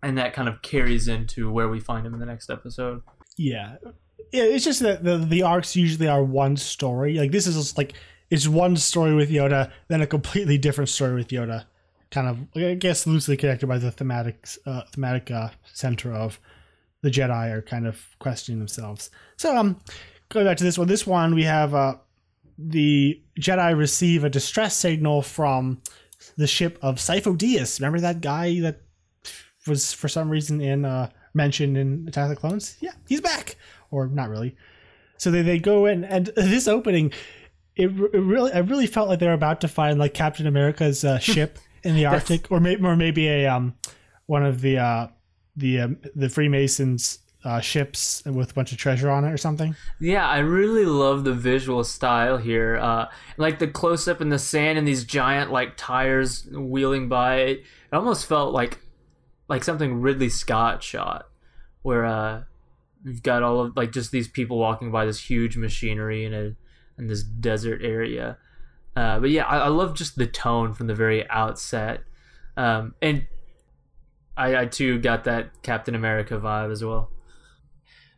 And that kind of carries into where we find him in the next episode Yeah. It's just that the the arcs usually are one story. Like this is just like it's one story with Yoda, then a completely different story with Yoda. Kind of, I guess, loosely connected by the thematic uh, thematic uh, center of the Jedi are kind of questioning themselves. So, um, going back to this one, this one we have uh, the Jedi receive a distress signal from the ship of Sifo Dyas. Remember that guy that was for some reason in uh, mentioned in Attack of the Clones? Yeah, he's back, or not really. So they, they go in, and *laughs* this opening, it, it really I really felt like they were about to find like Captain America's uh, *laughs* ship in the Arctic, or maybe or maybe a um one of the uh the um, the Freemasons uh, ships with a bunch of treasure on it or something. yeah i really love the visual style here uh like the close-up in the sand and these giant like tires wheeling by it almost felt like like something ridley scott shot where uh You've got all of like just these people walking by this huge machinery in a in this desert area. Uh, but yeah, I, I love just the tone from the very outset, um, and I, I too got that Captain America vibe as well.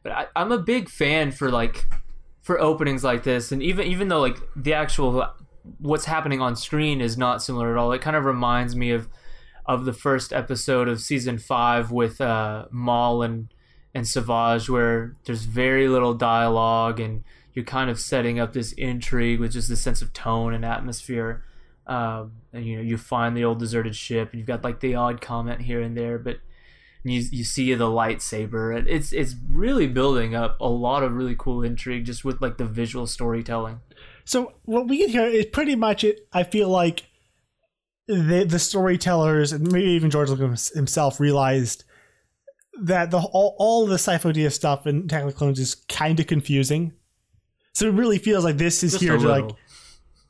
But I, I'm a big fan for like for openings like this, and even even though like the actual what's happening on screen is not similar at all, it kind of reminds me of of the first episode of season five with uh, Maul and and Savage, where there's very little dialogue and you're kind of setting up this intrigue with just this sense of tone and atmosphere. Um, and you know, you find the old deserted ship, and you've got like the odd comment here and there, but you you see the lightsaber. It's it's really building up a lot of really cool intrigue just with like the visual storytelling. So what we get here is pretty much it. I feel like the the storytellers and maybe even George Lucas himself realized that the all, all the Dyas stuff in Attack of the Clones is kind of confusing. So it really feels like this is Just here to like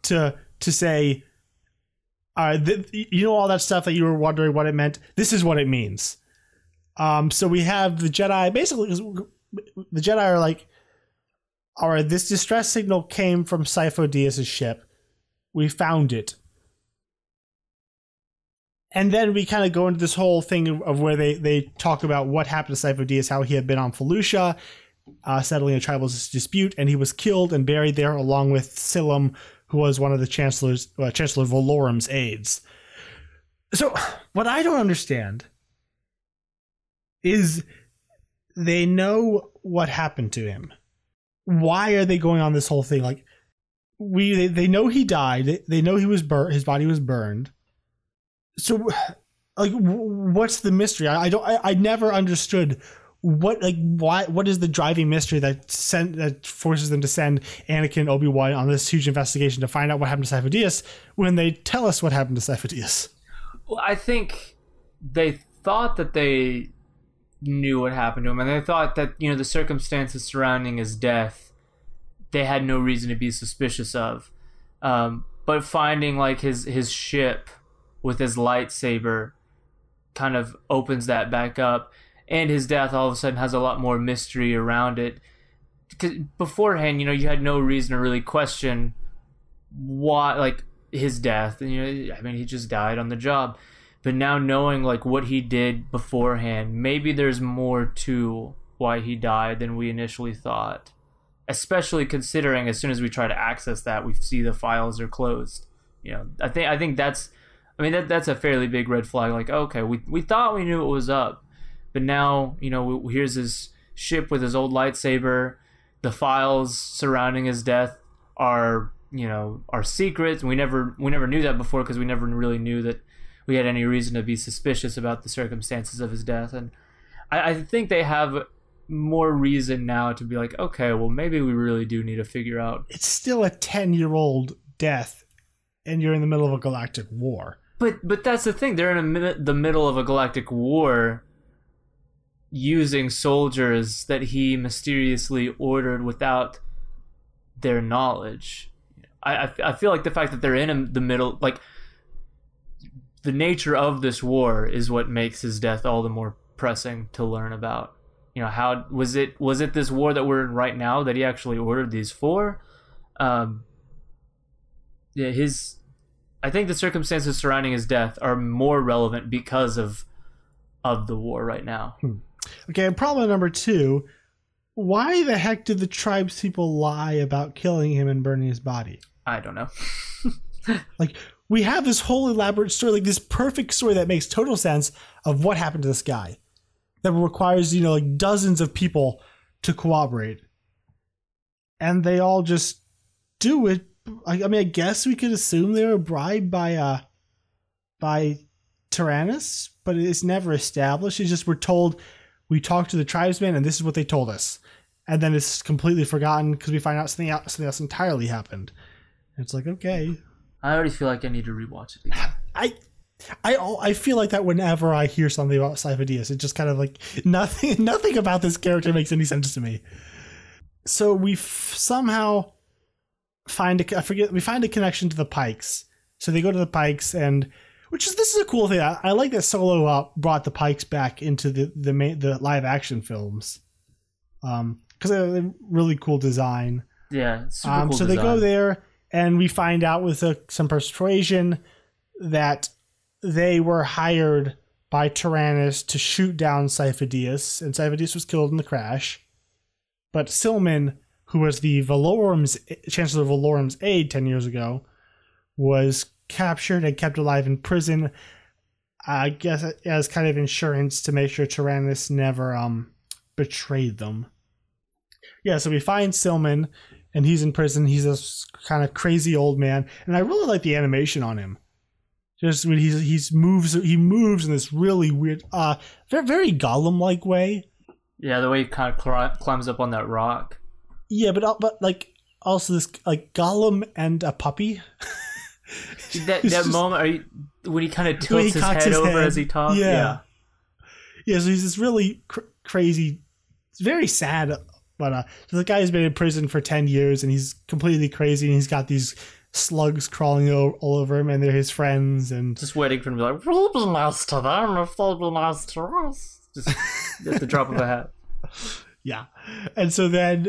to to say, all right, th- you know all that stuff that you were wondering what it meant. This is what it means. Um, so we have the Jedi. Basically, because the Jedi are like, all right, this distress signal came from Sifo Dyas' ship. We found it. And then we kind of go into this whole thing of, where they, they talk about what happened to Sifo Dyas, how he had been on Felucia, uh, settling a tribal dispute, and he was killed and buried there along with Silman, who was one of the Chancellor's uh, Chancellor Valorum's aides. So, what I don't understand is they know what happened to him. Why are they going on this whole thing? Like, we they, they know he died. They, they know he was burnt. His body was burned. So, like, what's the mystery? I, I don't. I, I never understood what like why what is the driving mystery that sent that forces them to send Anakin and Obi Wan on this huge investigation to find out what happened to Dyas when they tell us what happened to Dyas. Well, I think they thought that they knew what happened to him, and they thought that you know the circumstances surrounding his death, they had no reason to be suspicious of. Um, but finding like his his ship with his lightsaber kind of opens that back up, and his death all of a sudden has a lot more mystery around it. Because beforehand, you know, you had no reason to really question why, like his death. And you know, I mean, he just died on the job. But now knowing like what he did beforehand, maybe there's more to why he died than we initially thought. Especially considering as soon as we try to access that, we see the files are closed. You know, I think I think that's, I mean that that's a fairly big red flag. Like, oh, okay, we we thought we knew what was up, but now you know we, here's his ship with his old lightsaber. The files surrounding his death are you know are secrets. We never we never knew that before because we never really knew that we had any reason to be suspicious about the circumstances of his death. And I, I think they have more reason now to be like, okay, well maybe we really do need to figure out. It's still a ten year old death, and you're in the middle of a galactic war. But but that's the thing. They're in a the middle of a galactic war. Using soldiers that he mysteriously ordered without their knowledge. I, I, feel like the fact that they're in the middle, like the nature of this war, is what makes his death all the more pressing to learn about. You know, how was it? Was it this war that we're in right now that he actually ordered these for? Um, yeah, his. I think the circumstances surrounding his death are more relevant because of of the war right now. Hmm. Okay, problem number two why the heck did the tribes people lie about killing him and burning his body? I don't know. *laughs* Like, we have this whole elaborate story, like this perfect story that makes total sense of what happened to this guy. That requires, you know, like dozens of people to cooperate. And they all just do it. I, I mean, I guess we could assume they were bribed by, uh, by Tyrannus, but it's never established. It's just we're told we talked to the tribesmen and this is what they told us. And then it's completely forgotten because we find out something else, something else entirely happened. And it's like, okay, I already feel like I need to rewatch it again. *sighs* I, I, I feel like that whenever I hear something about Dyas, it just kind of like *laughs* nothing, *laughs* nothing about this character makes any sense to me. So we f- somehow find a, I forget, we find a connection to the Pikes. So they go to the Pikes, and which is this is a cool thing. I, I like that Solo uh, brought the Pikes back into the the main, the live action films. Um, because a really cool design. Yeah, super Um, cool so they go there, and we find out with uh, some persuasion that they were hired by Tyrannus to shoot down Sifo-Dyas, and Sifo-Dyas was killed in the crash. But Silman, who was the Valorum's Chancellor of Valorum's aide ten years ago, was captured and kept alive in prison. I guess as kind of insurance to make sure Tyrannus never um betrayed them. Yeah, so we find Silman, and he's in prison. He's a kind of crazy old man, and I really like the animation on him. Just when he's he's moves he moves in this really weird, uh, very very Gollum like way. Yeah, the way he kind of cl- climbs up on that rock. Yeah, but uh, but like also this like Gollum and a puppy. *laughs* That that just- moment are you, when he kind of tilts his head his over head. as he talks. Yeah. Yeah, so he's this really cr- crazy, very sad. But uh, so the guy's been in prison for ten years, and he's completely crazy, and he's got these slugs crawling o- all over him, and they're his friends, and Just waiting for him to be like, we'll be nice to them if they'll be nice to us. Just at the drop of a hat. *laughs* yeah. And so then,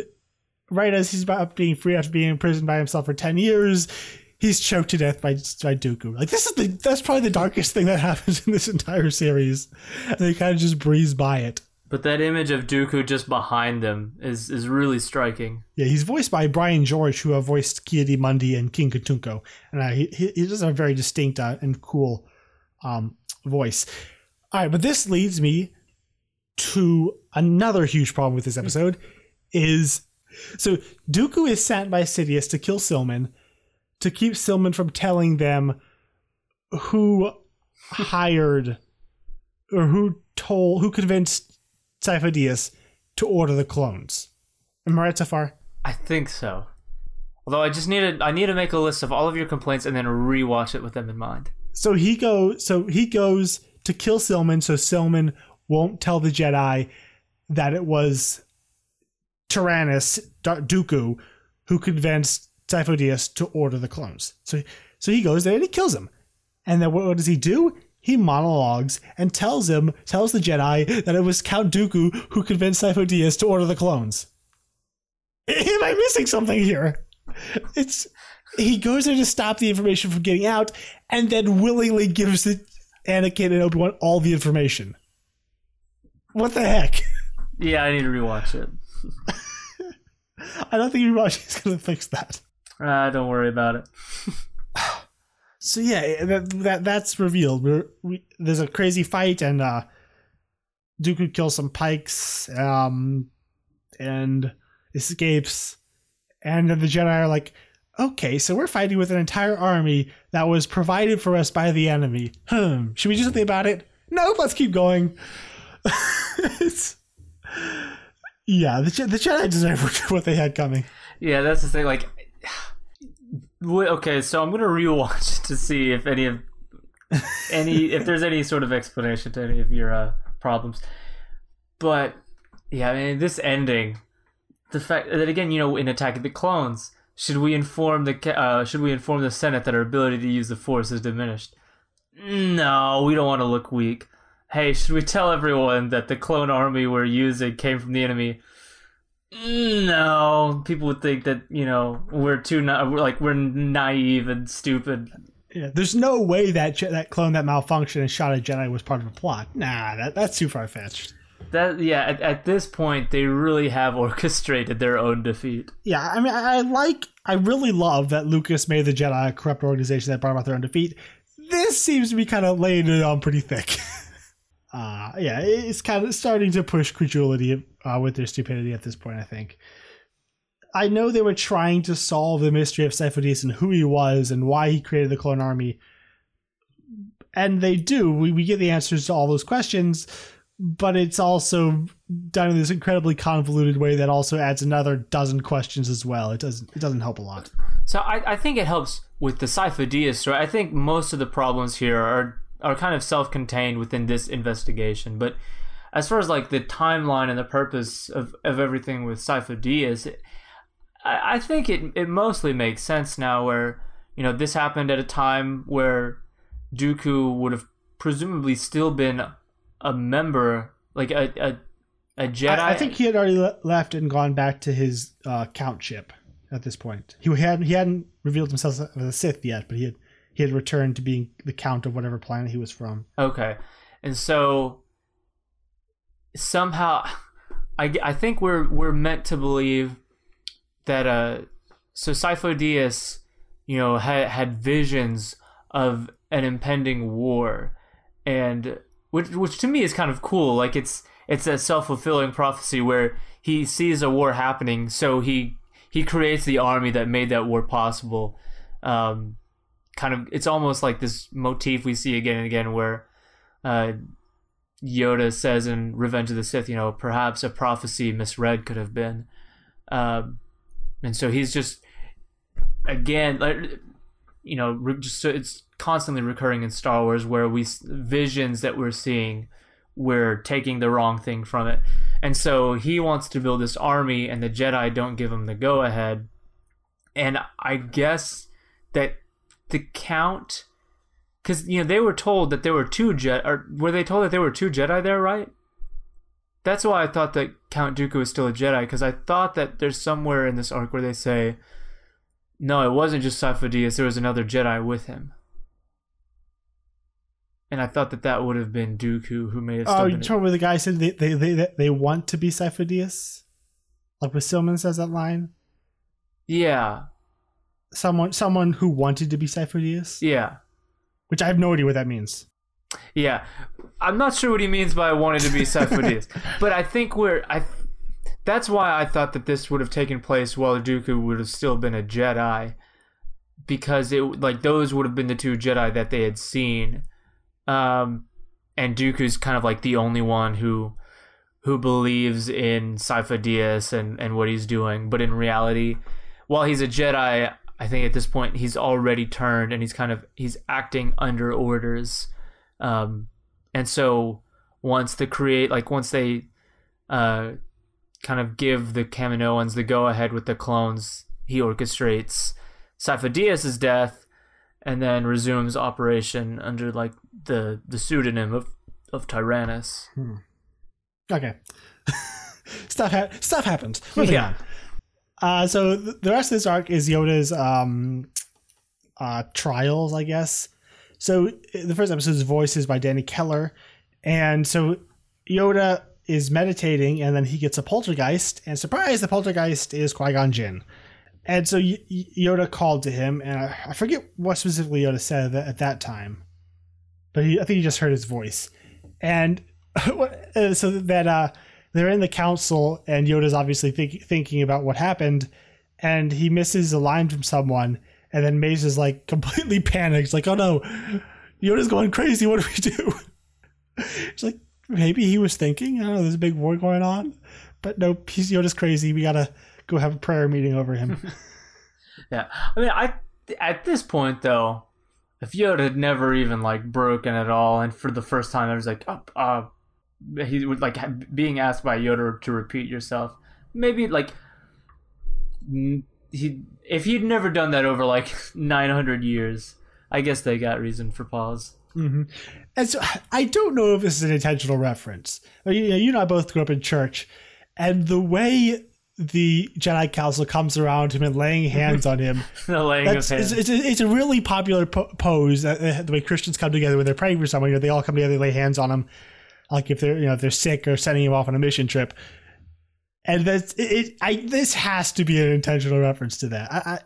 right as he's about being free after being imprisoned by himself for ten years, he's choked to death by by Dooku. Like this is the that's probably the darkest thing that *laughs* happens in this entire series. And they kind of just breeze by it. But that image of Dooku just behind them is is really striking. Yeah, he's voiced by Brian George, who uh, voiced Ki-Adi-Mundi and King Katuunko, and uh, he he he does have a very distinct uh, and cool um, voice. All right, but this leads me to another huge problem with this episode. Is so Dooku is sent by Sidious to kill Silman to keep Silman from telling them who hired or who told who convinced Sifo-Dyas to order the clones. Am I right so far? I think so. Although I just need to I need to make a list of all of your complaints and then rewatch it with them in mind. so he go so he goes to kill Silman so Silman won't tell the Jedi that it was Tyrannus Dooku who convinced Sifo-Dyas to order the clones. So so he goes there and he kills him. And then what, what does he do? He monologues and tells him tells the Jedi that it was Count Dooku who convinced Sifo-Dyas to order the clones. *laughs* Am I missing something here? It's he goes there to stop the information from getting out, and then willingly gives the Anakin and Obi Wan all the information. What the heck? *laughs* Yeah, I need to rewatch it. *laughs* I don't think Rewatch is going to fix that. Uh, don't worry about it. So yeah, that, that that's revealed. We're, we there's a crazy fight, and uh, Dooku kills some pikes, um, and escapes, and then the Jedi are like, "Okay, so we're fighting with an entire army that was provided for us by the enemy. Hmm, should we do something about it? Nope, let's keep going." *laughs* it's, yeah, the the Jedi deserve *laughs* what they had coming. Yeah, that's the thing. Like, okay, so I'm gonna rewatch *laughs* to see if any of any if there's any sort of explanation to any of your uh, problems. But yeah, I mean, this ending, the fact that again, you know, in Attack of the Clones, should we inform the uh, should we inform the Senate that our ability to use the Force is diminished? No, we don't want to look weak. Hey, should we tell everyone that the clone army we're using came from the enemy? No, people would think that you know we're too na- we're like we're naive and stupid. Yeah, there's no way that that clone that malfunctioned and shot a Jedi was part of a plot. Nah, that, that's too far fetched. That yeah, at, at this point they really have *laughs* orchestrated their own defeat. Yeah, I mean, I, I like, I really love that Lucas made the Jedi a corrupt organization that brought about their own defeat. This seems to be kind of laying it on pretty thick. *laughs* uh, yeah, it's kind of starting to push credulity uh, with their stupidity at this point, I think. I know they were trying to solve the mystery of Sifo-Dyas and who he was and why he created the clone army. And they do. We, we get the answers to all those questions, but it's also done in this incredibly convoluted way that also adds another dozen questions as well. It doesn't it doesn't help a lot. So I, I think it helps with the Sifo-Dyas story. I think most of the problems here are are kind of self-contained within this investigation. But as far as like the timeline and the purpose of, of everything with Sifo-Dyas, I, I think it it mostly makes sense now. Where you know this happened at a time where Dooku would have presumably still been a member, like a, a a Jedi. I, I think he had already le- left and gone back to his uh, countship at this point. He had he hadn't revealed himself as a Sith yet, but he had he had returned to being the count of whatever planet he was from. Okay, and so somehow, I, I think we're we're meant to believe that uh, so Dyas, you know, had had visions of an impending war, and which which to me is kind of cool. Like it's it's a self fulfilling prophecy where he sees a war happening, so he he creates the army that made that war possible. Um, kind of, it's almost like this motif we see again and again, where uh, Yoda says in Revenge of the Sith, you know, perhaps a prophecy misread could have been, um, and so he's just again, like, you know, re- just so it's constantly recurring in Star Wars where we visions that we're seeing, we're taking the wrong thing from it. And so he wants to build this army, and the Jedi don't give him the go ahead. And I guess that the Count, because you know they were told that there were two Jedi, or were they told that there were two Jedi there, right? That's why I thought that Count Dooku was still a Jedi, because I thought that there's somewhere in this arc where they say, no, it wasn't just Sifo Dyas, there was another Jedi with him. And I thought that that would have been Dooku, who may have Oh, you talking where the guy said they they they, they want to be Sifo Dyas? Like when Silman says that line, yeah, someone someone who wanted to be Dyas, yeah. which I have no idea what that means. Yeah, I'm not sure what he means by wanting to be *laughs* Dyas, but I think we're I. That's why I thought that this would have taken place while Dooku would have still been a Jedi, because it like those would have been the two Jedi that they had seen, um, and Dooku's kind of like the only one who who believes in Dyas and and what he's doing, but in reality, while he's a Jedi, I think at this point he's already turned and he's kind of he's acting under orders. Um, and so once the create like once they uh, kind of give the Kaminoans the go ahead with the clones, he orchestrates Sifo Dyas' death and then resumes operation under like the the pseudonym of of Tyrannus. Okay, *laughs* stuff ha- stuff happens. Moving Yeah. on. Uh, so th- the rest of this arc is Yoda's um, uh, trials, I guess. So the first episode is voices by Danny Keller, and so Yoda is meditating, and then he gets a poltergeist, and surprise, the poltergeist is Qui Gon Jinn. And so y- Yoda called to him, and I, I forget what specifically Yoda said at, at that time, but he, I think he just heard his voice, and *laughs* uh, so that uh, they're in the council, and Yoda's obviously think, thinking about what happened, and he misses a line from someone, and then Mace is like completely *laughs* panicked, like, "Oh no, Yoda's going crazy! What do we do?" *laughs* It's like maybe he was thinking, "I don't know, there's a big war going on," but no, he's Yoda's crazy. We gotta go have a prayer meeting over him. *laughs* Yeah, I mean, I at this point though, if Yoda had never even like broken at all, and for the first time I was like, oh, uh, he would like being asked by Yoda to repeat yourself. Maybe like he if he'd never done that over like *laughs* 900 years, I guess they got reason for pause. hmm And so I don't know if this is an intentional reference. You, know, you and I both grew up in church, and the way the Jedi Council comes around him and laying *laughs* hands on him, the laying of it's, hands. it's, a, it's a really popular po- pose. Uh, uh, the way Christians come together when they're praying for someone, you know, they all come together, they lay hands on them, like if they're you know if they're sick or sending him off on a mission trip. And that's it. it I this has to be an intentional reference to that. I, I,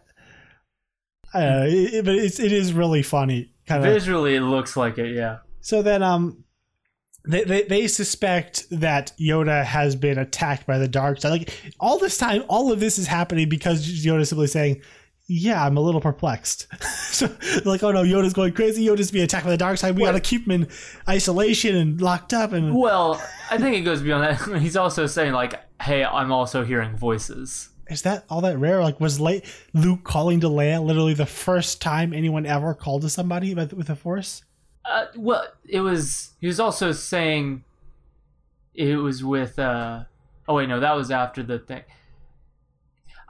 I don't know, it, but it's it is really funny. Kind of Visually, it looks like it. Yeah. so then, um, they, they they suspect that Yoda has been attacked by the dark side. Like all this time, all of this is happening because Yoda's simply saying, "Yeah, I'm a little perplexed." *laughs* so like, "Oh no, Yoda's going crazy. Yoda's being attacked by the dark side. We got to keep him in isolation and locked up." And Well, I think it goes beyond that. *laughs* He's also saying like, "Hey, I'm also hearing voices." is that all that rare? Like, was Le- Luke calling to Leia literally the first time anyone ever called to somebody with, with the Force? Uh, well, it was. He was also saying it was with. uh Oh wait, no, that was after the thing.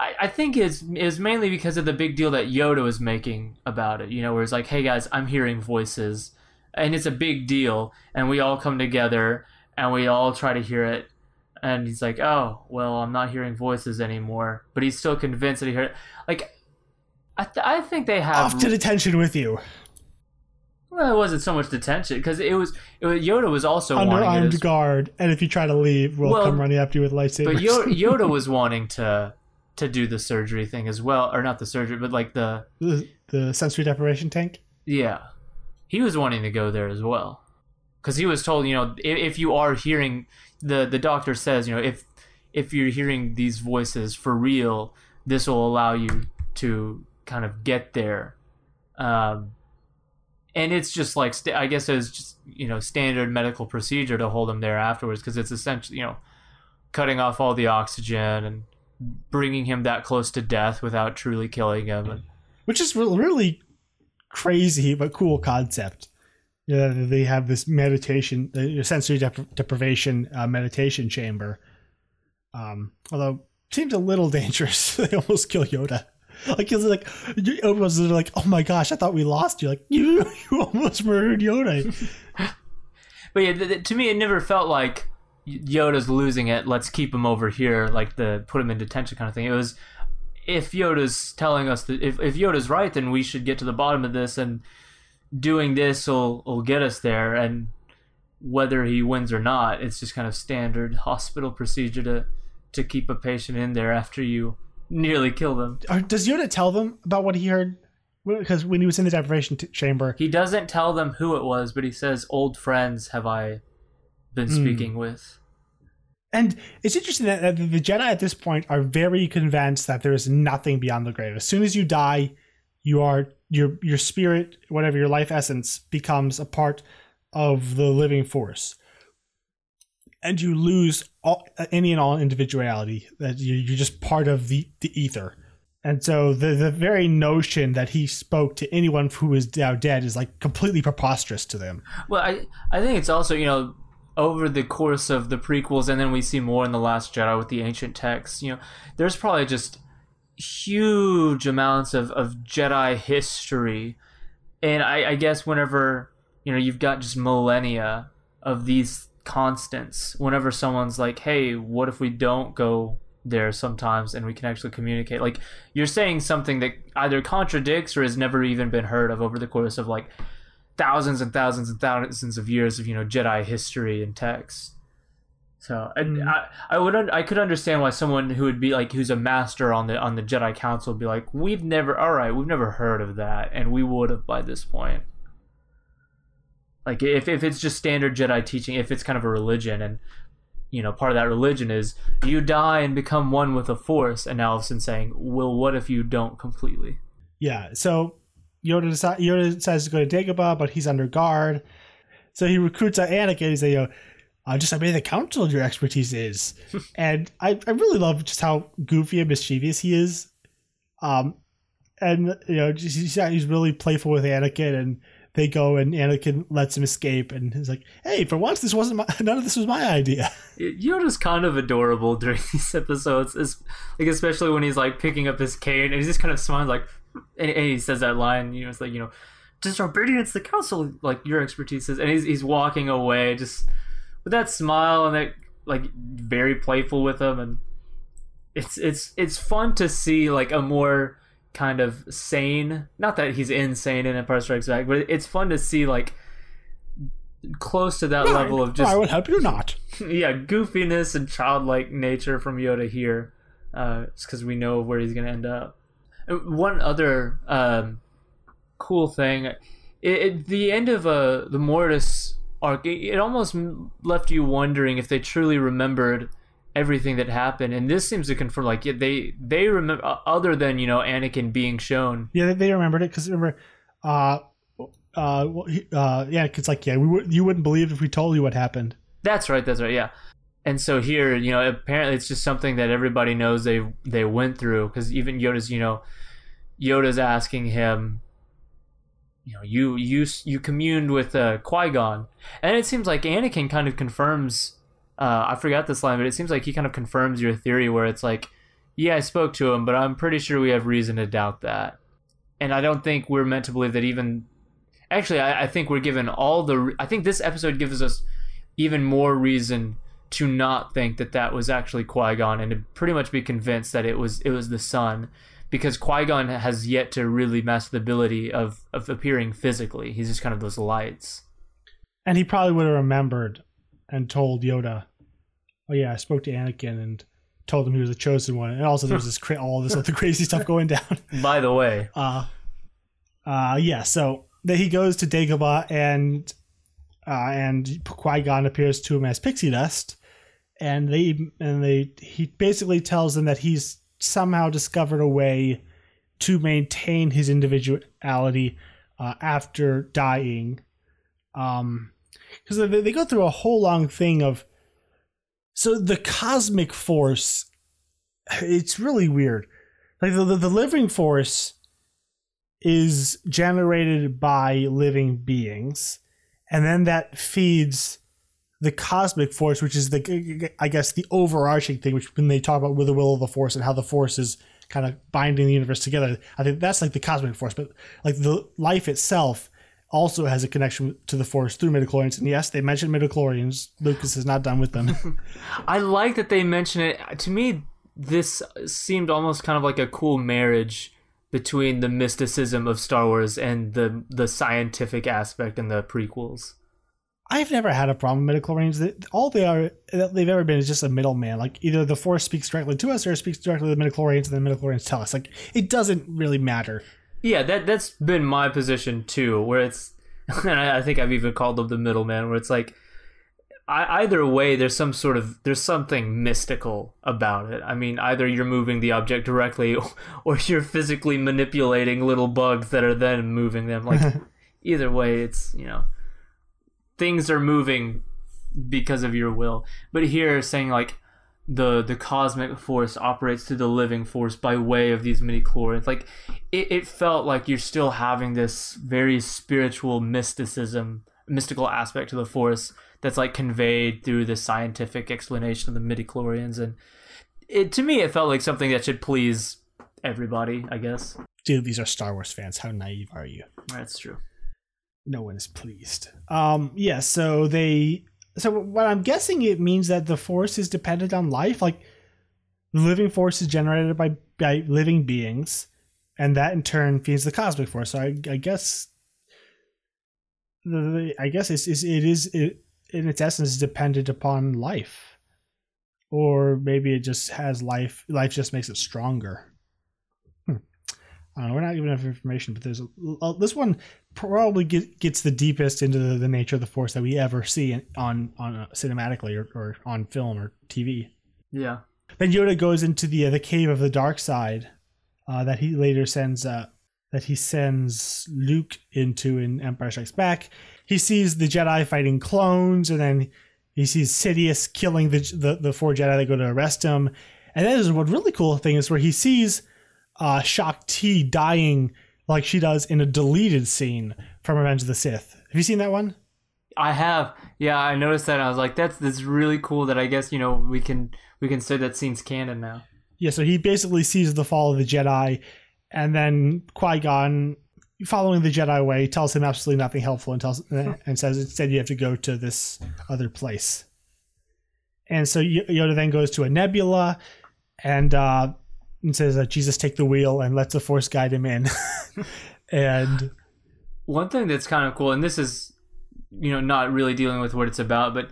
I, I think it's is mainly because of the big deal that Yoda was making about it. You know, where it's like, "Hey guys, I'm hearing voices," and it's a big deal, and we all come together and we all try to hear it. and he's like, "Oh, well, I'm not hearing voices anymore," but he's still convinced that he heard. Like, I, th- I think they have. Off to detention with you. well, it wasn't so much detention because it was, it was Yoda was also Under wanting it armed guard, and if you try to leave, we'll, Well, come running after you with lightsabers. but Yoda, *laughs* Yoda was wanting to to do the surgery thing as well, or not the surgery, but like the the, the sensory deprivation tank. yeah, he was wanting to go there as well because he was told, you know, if, if you are hearing the the doctor says, you know, if if you're hearing these voices for real, this will allow you to kind of get there. Um, and it's just like st- I guess it's just you know standard medical procedure to hold him there afterwards because it's essentially you know cutting off all the oxygen and bringing him that close to death without truly killing him. Which is really, really crazy but cool concept. Yeah, they have this meditation, the sensory dep- deprivation uh, meditation chamber. Um, although it seems a little *laughs* dangerous. *laughs* they almost kill Yoda. Like it's like everyone's like, "Oh my gosh, I thought we lost you!" Like you, *laughs* you almost murdered Yoda. But yeah, th- th- to me, it never felt like Yoda's losing it. Let's keep him over here, like the put him in detention kind of thing. It was if Yoda's telling us that if, if Yoda's right, then we should get to the bottom of this, and doing this will will get us there. And whether he wins or not, it's just kind of standard hospital procedure to to keep a patient in there after you nearly kill them. Does Yoda tell them about what he heard? Because when he was in the deprivation t- chamber, He doesn't tell them who it was, but he says, "Old friends have I been Hmm. speaking with." And it's interesting that the Jedi at this point are very convinced that there is nothing beyond the grave. As soon as you die, you are your your spirit, whatever your life essence, becomes a part of the living force, and you lose all, any and all individuality. That you, you're just part of the the ether. And so the the very notion that he spoke to anyone who is now dead is like completely preposterous to them. Well, I I think it's also you know over the course of the prequels, and then we see more in the Last Jedi with the ancient texts. You know, there's probably just huge amounts of of Jedi history, and I, I guess whenever you know you've got just millennia of these constants, whenever someone's like, "Hey, what if we don't go?" there sometimes and we can actually communicate like you're saying something that either contradicts or has never even been heard of over the course of like thousands and thousands and thousands of years of you know Jedi history and text. So I, Mm. I, I would un- I could understand why someone who would be like who's a master on the on the Jedi Council would be like we've never all right we've never heard of that and we would have by this point. Like if if it's just standard Jedi teaching, if it's kind of a religion and you know part of that religion is you die and become one with the Force, and now a saying, well, what if you don't completely? Yeah. So Yoda deci- Yoda decides to go to Dagobah, but he's under guard. So he recruits Anakin. He's like, know, uh, just obey the council. Your expertise is, *laughs* and I, I really love just how goofy and mischievous he is. Um, and you know, just, he's, he's really playful with Anakin, and they go and Anakin lets him escape, and he's like, "Hey, for once, this wasn't my, *laughs* none of this was my idea." Yoda's kind of adorable *laughs* during these episodes, es- like especially when he's like picking up his cane and he's just kind of smiling, like, and, and he says that line, you know, it's like you know, disobedience the council, like your expertise is, and he's he's walking away just with that smile and that like very playful with him, and it's it's it's fun to see like a more kind of sane, not that he's insane in Empire Strikes Back, but it's fun to see like close to that level of just I would help you not. *laughs* yeah, goofiness and childlike nature from Yoda here, uh, it's because we know where he's gonna end up. One other um, cool thing, it, it, the end of uh, the Mortis arc, it, it almost left you wondering if they truly remembered everything that happened, and this seems to confirm like yeah, they they remember uh, other than you know Anakin being shown. Yeah, they- they remembered it because remember, uh, uh, uh, yeah, it's like yeah, we would you wouldn't believe if we told you what happened. That's right. That's right. Yeah. And so here, you know, apparently it's just something that everybody knows they they went through because even Yoda's, you know, Yoda's asking him, you know, you you you communed with uh, Qui Gon, and it seems like Anakin kind of confirms. Uh, I forgot this line, but it seems like he kind of confirms your theory where it's like, yeah, I spoke to him, but I'm pretty sure we have reason to doubt that. And I don't think we're meant to believe that even. Actually, I, I think we're given all the. I think this episode gives us even more reason to not think that that was actually Qui Gon and to pretty much be convinced that it was it was the Son, because Qui Gon has yet to really master the ability of of appearing physically. He's just kind of those lights. And he probably would have remembered and told Yoda, "Oh yeah, I spoke to Anakin and told him he was the chosen one." And also, there's this cra- all this other crazy stuff going down. *laughs* By the way, Uh, uh, yeah. So then he goes to Dagobah, and uh, and Qui Gon appears to him as pixie dust, and they and they he basically tells them that he's somehow discovered a way to maintain his individuality uh, after dying. Um, because they, they go through a whole long thing of so the cosmic force. It's really weird. Like the, the, the living force is generated by living beings and then that feeds the cosmic force which is the i guess the overarching thing which when they talk about with the will of the force and how the force is kind of binding the universe together i think that's like the cosmic force but like the life itself also has a connection to the force through midichlorians and yes they mentioned midichlorians lucas is not done with them *laughs* I like that they mention it. To me, this seemed almost kind of like a cool marriage between the mysticism of Star Wars and the the scientific aspect in the prequels. I've never had a problem with midichlorians. They- All they are that they've ever been is just a middleman. Like either the force speaks directly to us or it speaks directly to the midichlorians, and the midichlorians tell us. Like it doesn't really matter. Yeah, that that's been my position too, where it's, *laughs* and I, I think I've even called them the middleman, where it's like, I, either way, there's some sort of there's something mystical about it. I mean, either you're moving the object directly, *laughs* or you're physically manipulating little bugs that are then moving them. Like *laughs* either way, it's you know, things are moving because of your will. But here, saying like the the cosmic force operates through the living force by way of these midi chlorians. Like it, it felt like you're still having this very spiritual mysticism, mystical aspect to the force that's like conveyed through the scientific explanation of the midi chlorians, and it to me it felt like something that should please everybody. I guess Dude, these are Star Wars fans. How naive are you? that's true. No one is pleased. Um, yeah. So they. So what I'm guessing it means that the force is dependent on life. Like the living force is generated by by living beings, and that in turn feeds the cosmic force. So I, I guess. The, I guess it's, it's it is it, in its essence dependent upon life, or maybe it just has life. Life just makes it stronger. Hmm. I don't know. We're not giving enough information, but there's a, uh, this one probably get, gets the deepest into the, the nature of the force that we ever see in, on on uh, cinematically or, or on film or TV. Yeah. Then Yoda goes into the uh, the cave of the dark side uh, that he later sends uh, that he sends Luke into in Empire Strikes Back. He sees the Jedi fighting clones, and then he sees Sidious killing the the, the four Jedi that go to arrest him. And then there's one really cool thing is where he sees uh, Shaak Ti dying like she does in a deleted scene from Revenge of the Sith. Have you seen that one? I have. Yeah, I noticed that. And I was like, that's that's really cool. That I guess you know we can we can say that scene's canon now. Yeah, so he basically sees the fall of the Jedi, and then Qui Gon, following the Jedi way, tells him absolutely nothing helpful and tells *laughs* and says instead you have to go to this other place. And so Yoda then goes to a nebula, and uh, and says, uh, "Jesus, take the wheel," and lets the Force guide him in. *laughs* and One thing that's kind of cool, and this is you know not really dealing with what it's about, but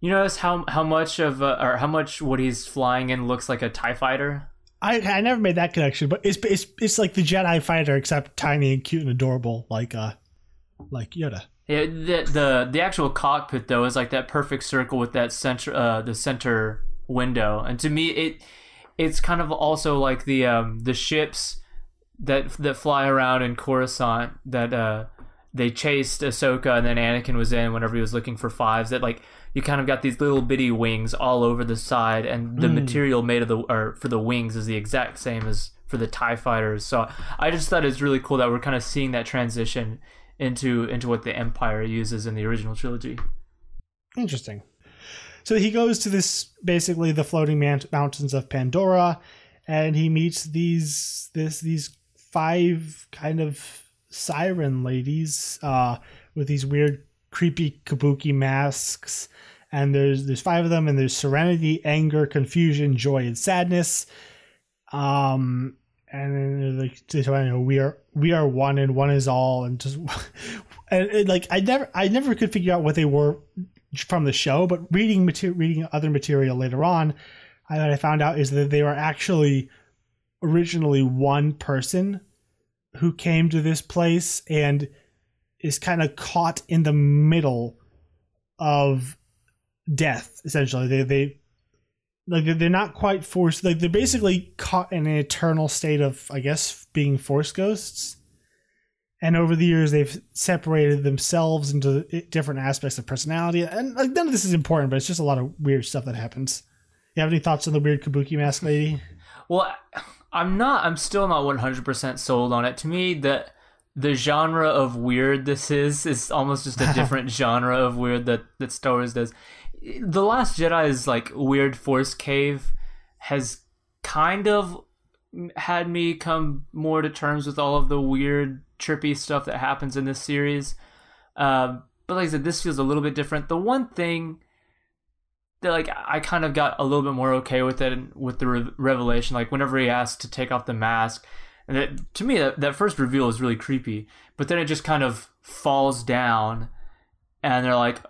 you notice how how much of uh, or how much what he's flying in looks like a Tie Fighter. I I never made that connection, but it's it's it's like the Jedi fighter except tiny and cute and adorable, like uh, like Yoda. Yeah, the the the actual cockpit though is like that perfect circle with that center uh the center window, and to me it it's kind of also like the um the ships that that fly around in Coruscant that uh they chased Ahsoka and then Anakin was in whenever he was looking for fives that like you kind of got these little bitty wings all over the side and the material made of the or for the wings is the exact same as for the TIE fighters. So I just thought it's really cool that we're kind of seeing that transition into into what the Empire uses in the original trilogy. Interesting. So he goes to this basically the floating mountains of Pandora, and he meets these this these five kind of siren ladies uh, with these weird, creepy kabuki masks, and there's there's five of them, and there's serenity, anger, confusion, joy, and sadness. Um, and then like they we are we are one, and one is all, and just *laughs* and, and like I never I never could figure out what they were from the show, but reading material, reading other material later on, I, I found out is that they were actually originally one person who came to this place and is kind of caught in the middle of death essentially. They they like they're not quite forced like they're basically caught in an eternal state of i guess being force ghosts and over the years they've separated themselves into different aspects of personality. And like none of this is important but it's just a lot of weird stuff that happens. You have any thoughts on the weird kabuki mask lady? *laughs* Well i'm not i'm still not 100% sold on it. To me that the genre of weird this is is almost just a *laughs* different genre of weird that that Star Wars does. The Last Jedi's like weird force cave has kind of had me come more to terms with all of the weird trippy stuff that happens in this series. Um, but like I said, this feels a little bit different. The one thing that like I kind of got a little bit more okay with it with the re- revelation, like whenever he asked to take off the mask, and it, to me, that, that first reveal is really creepy. But then it just kind of falls down, and they're like,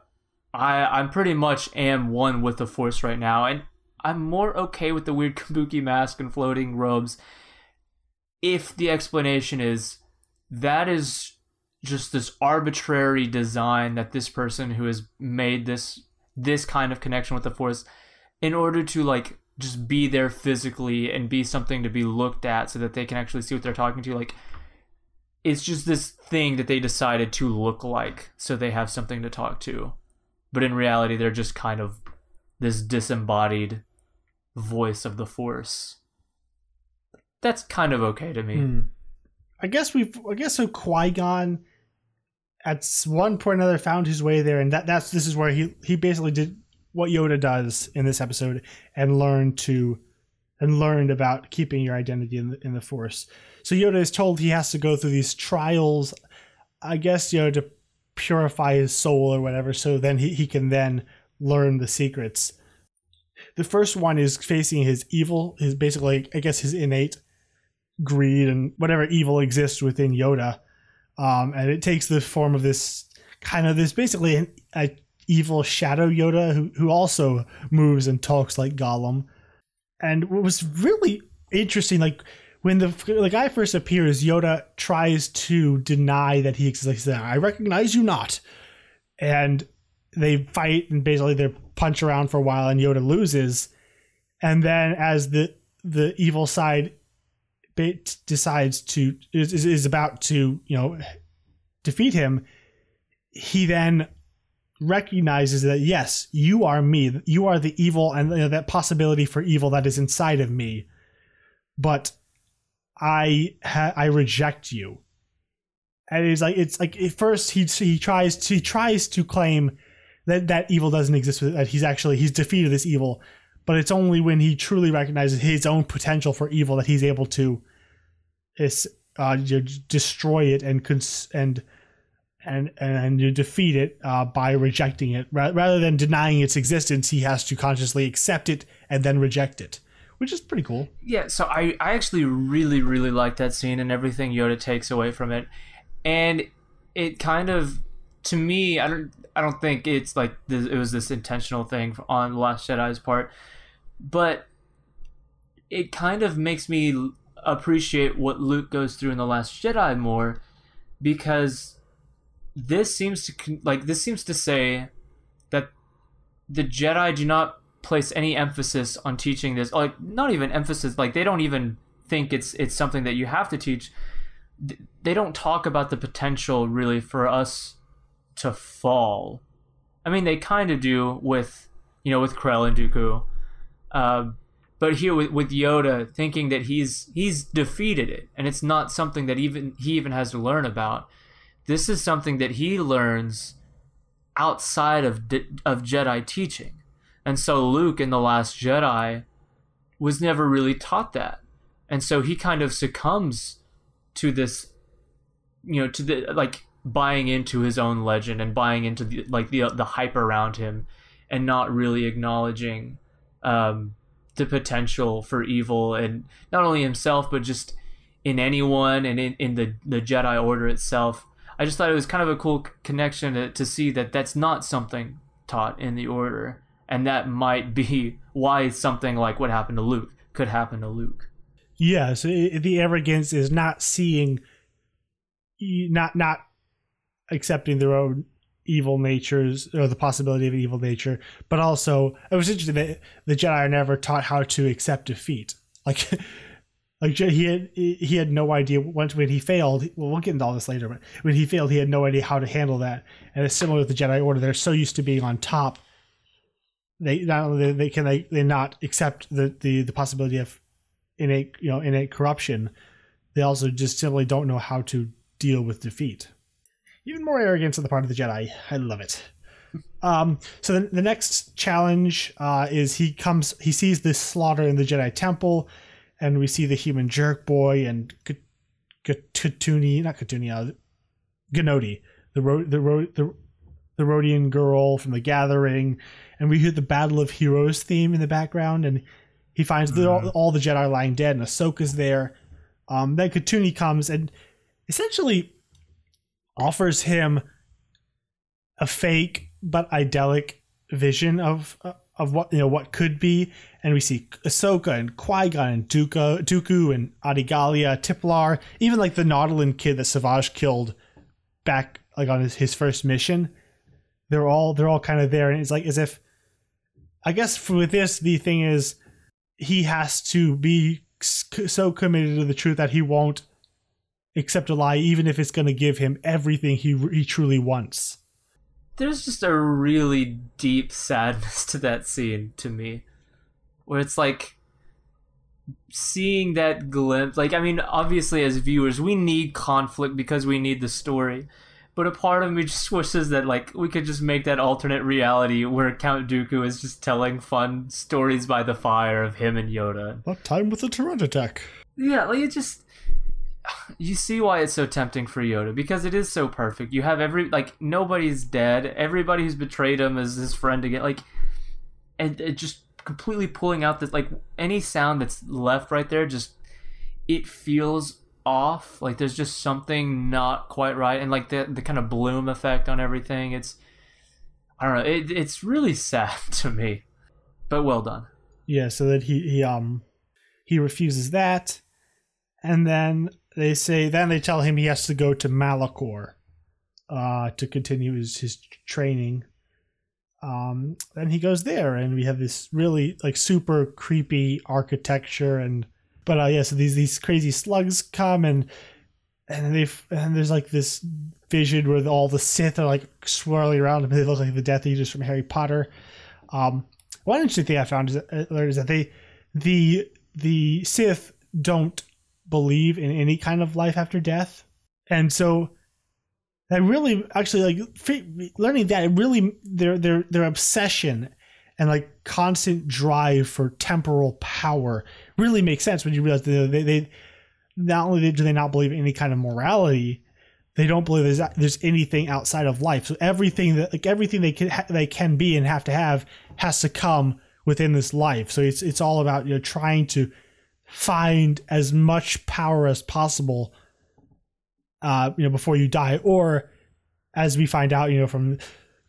I, I'm pretty much am one with the Force right now. And I'm more okay with the weird *laughs* kabuki mask and floating robes if the explanation is that is just this arbitrary design that this person who has made this this kind of connection with the force in order to like just be there physically and be something to be looked at so that they can actually see what they're talking to like it's just this thing that they decided to look like so they have something to talk to. But in reality they're just kind of this disembodied voice of the force. That's kind of okay to me. Hmm. I guess we've i guess so qui-gon at one point or another found his way there and that that's this is where he he basically did what Yoda does in this episode and learned to and learned about keeping your identity in the, in the Force. So Yoda is told he has to go through these trials, I guess, you know, to purify his soul or whatever. So then he, he can then learn the secrets. The first one is facing his evil, his basically, I guess, his innate greed and whatever evil exists within Yoda. Um, and it takes the form of this kind of this basically an, a evil shadow Yoda who, who also moves and talks like Gollum. And what was really interesting, like when the the guy first appears, Yoda tries to deny that he exists. Like, I recognize you not. And they fight and basically they punch around for a while and Yoda loses. And then as the the evil side decides to is, is about to, you know, defeat him, he then recognizes that yes, you are me. You are the evil and you know, that possibility for evil that is inside of me. But I ha- I reject you. And it's like it's like at first he he tries to, he tries to claim that that evil doesn't exist that he's actually he's defeated this evil, but it's only when he truly recognizes his own potential for evil that he's able to is uh, destroy it and cons- and and and you defeat it uh, by rejecting it rather than denying its existence. He has to consciously accept it and then reject it, which is pretty cool. Yeah, so I I actually really really like that scene and everything Yoda takes away from it, and it kind of to me I don't I don't think it's like this, it was this intentional thing on Last Jedi's part, but it kind of makes me appreciate what Luke goes through in the Last Jedi more because this seems to like this seems to say that the Jedi do not place any emphasis on teaching this like not even emphasis like they don't even think it's it's something that you have to teach. They don't talk about the potential really for us to fall. I mean they kind of do with you know with krell and dooku uh, but here with, with yoda thinking that he's he's defeated it and it's not something that even he even has to learn about this is something that he learns outside of of Jedi teaching. And so Luke in the last Jedi was never really taught that. And so he kind of succumbs to this you know to the like buying into his own legend and buying into the like the the hype around him and not really acknowledging um, the potential for evil and not only himself but just in anyone and in, in the, the Jedi Order itself. I just thought it was kind of a cool connection to, to see that that's not something taught in the Order, and that might be *laughs* why something like what happened to Luke could happen to Luke. Yeah, so the arrogance is not seeing, not not accepting their own evil natures or the possibility of evil nature, but also it was interesting that the Jedi are never taught how to accept defeat. Like, *laughs* like he had he had no idea once when he failed. Well, we'll get into all this later, but when he failed, he had no idea how to handle that. And it's similar with the Jedi Order; they're so used to being on top. They not only they can they, they not accept the, the the possibility of innate you know innate corruption, they also just simply don't know how to deal with defeat even more arrogance on the part of the Jedi. I love it. Um, so the, the next challenge uh, is he comes, he sees this slaughter in the Jedi Temple, and we see the human jerk boy and Katooni, not Katooni, uh, Ganodi, the ro- the ro- the the Rodian girl from the Gathering, and we hear the Battle of Heroes theme in the background, and he finds mm. all, all, the Jedi lying dead, and Ahsoka's there. Um, then Katooni comes and essentially offers him a fake but idyllic vision of of what you know what could be, and we see Ahsoka and Qui Gon and Dooku, Dooku and Adi Gallia, Tiplar, even like the Nautolan kid that Savage killed back like on his, his first mission. They're all they're all kind of there, and it's like as if I guess for with this the thing is he has to be so committed to the truth that he won't accept a lie, even if it's going to give him everything he he truly wants. There's just a really deep sadness to that scene to me, where it's like seeing that glimpse. Like, I mean, obviously, as viewers, we need conflict because we need the story. But a part of me just *laughs* wishes that like we could just make that alternate reality where Count Dooku is just telling fun stories by the fire of him and Yoda. What time with the Tyrant attack? Yeah, like it just you see why it's so tempting for Yoda because it is so perfect. You have every like nobody's dead. Everybody who's betrayed him is his friend again. Like, and it just completely pulling out this like any sound that's left right there. Just it feels off. Like there's just something not quite right, and like the the kind of bloom effect on everything. It's I don't know. It, it's really *laughs* sad to me, but well done. Yeah. So that he he um he refuses that, and then they say then they tell him he has to go to Malachor uh, to continue his, his training. Um, and he goes there, and we have this really like super creepy architecture, and but uh, yeah, so these these crazy slugs come and and they and there's like this vision where all the Sith are like swirling around them. They look like the Death Eaters from Harry Potter. Um, one interesting thing I found is that, uh, is that they the the Sith don't believe in any kind of life after death. And so I really actually like learning that really their their their obsession and like constant drive for temporal power really makes sense when you realize they, they, they not only do they not believe in any kind of morality, they don't believe there's there's anything outside of life. So everything that like everything they can they can be and have to have has to come within this life. So it's it's all about you know trying to find as much power as possible uh, you know before you die. Or as we find out you know from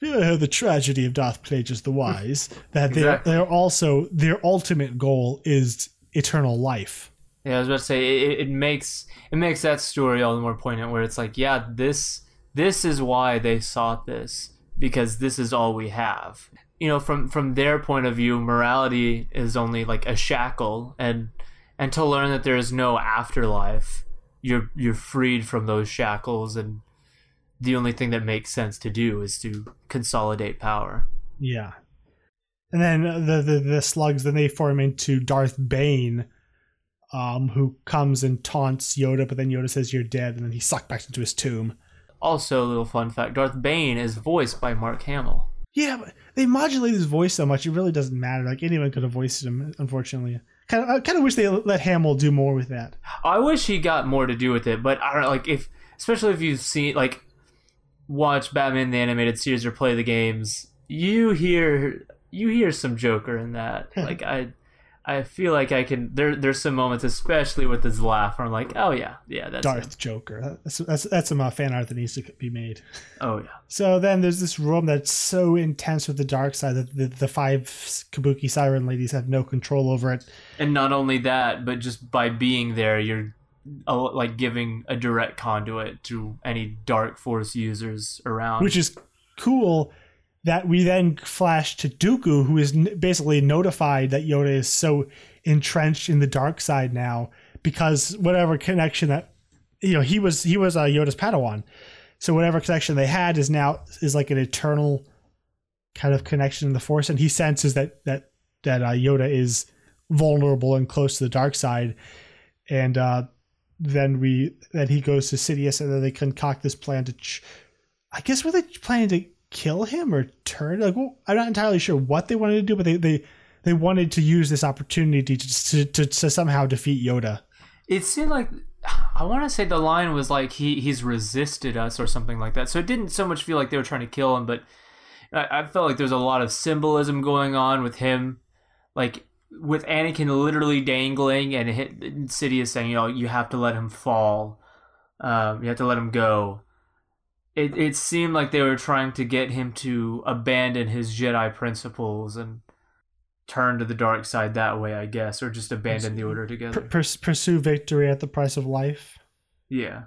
the tragedy of Darth Plagueis the Wise *laughs* that they're, they're also their ultimate goal is eternal life. Yeah i was about to say it, it makes it makes that story all the more poignant where it's like yeah this this is why they sought this because this is all we have. You know from from their point of view morality is only like a shackle and and to learn that there is no afterlife you're you're freed from those shackles and the only thing that makes sense to do is to consolidate power. Yeah. And then the the, the slugs then they form into darth bane um, who comes and taunts yoda but then yoda says you're dead and then he's sucked back into his tomb. Also a little fun fact darth bane is voiced by mark hamill. Yeah but they modulate his voice so much it really doesn't matter. Like anyone could have voiced him unfortunately Kind of, I kind of wish they let Hamill do more with that. I wish he got more to do with it, but I don't know, like if, especially if you've seen like watch Batman the animated series or play the games, you hear you hear some Joker in that. *laughs* like I I feel like I can there there's some moments, especially with his laugh, where I'm like, oh yeah, yeah, that's Darth him. Joker. That's that's, that's some uh, fan art that needs to be made. Oh yeah. So then there's this room that's so intense with the dark side that the, the five Kabuki Siren ladies have no control over it. And not only that, but just by being there, you're like giving a direct conduit to any dark force users around. which is cool that we then flash to Dooku, who is basically notified that Yoda is so entrenched in the dark side now because whatever connection that you know he was he was uh, Yoda's Padawan, so whatever connection they had is now is like an eternal kind of connection in the Force, and he senses that that that uh, Yoda is vulnerable and close to the dark side, and uh, then we then he goes to Sidious, and then they concoct this plan to. Ch- I guess were they planning to kill him or turn? Like, well, I'm not entirely sure what they wanted to do, but they they, they wanted to use this opportunity to, to to somehow defeat Yoda. it seemed like I want to say the line was like he he's resisted us or something like that. So it didn't so much feel like they were trying to kill him, but I, I felt like there's a lot of symbolism going on with him, like with Anakin literally dangling and hit Sidious saying, you know, you have to let him fall, um, you have to let him go. It it seemed like they were trying to get him to abandon his Jedi principles and turn to the dark side that way, I guess, or just abandon the order together. purs- pursue victory at the price of life, Yeah.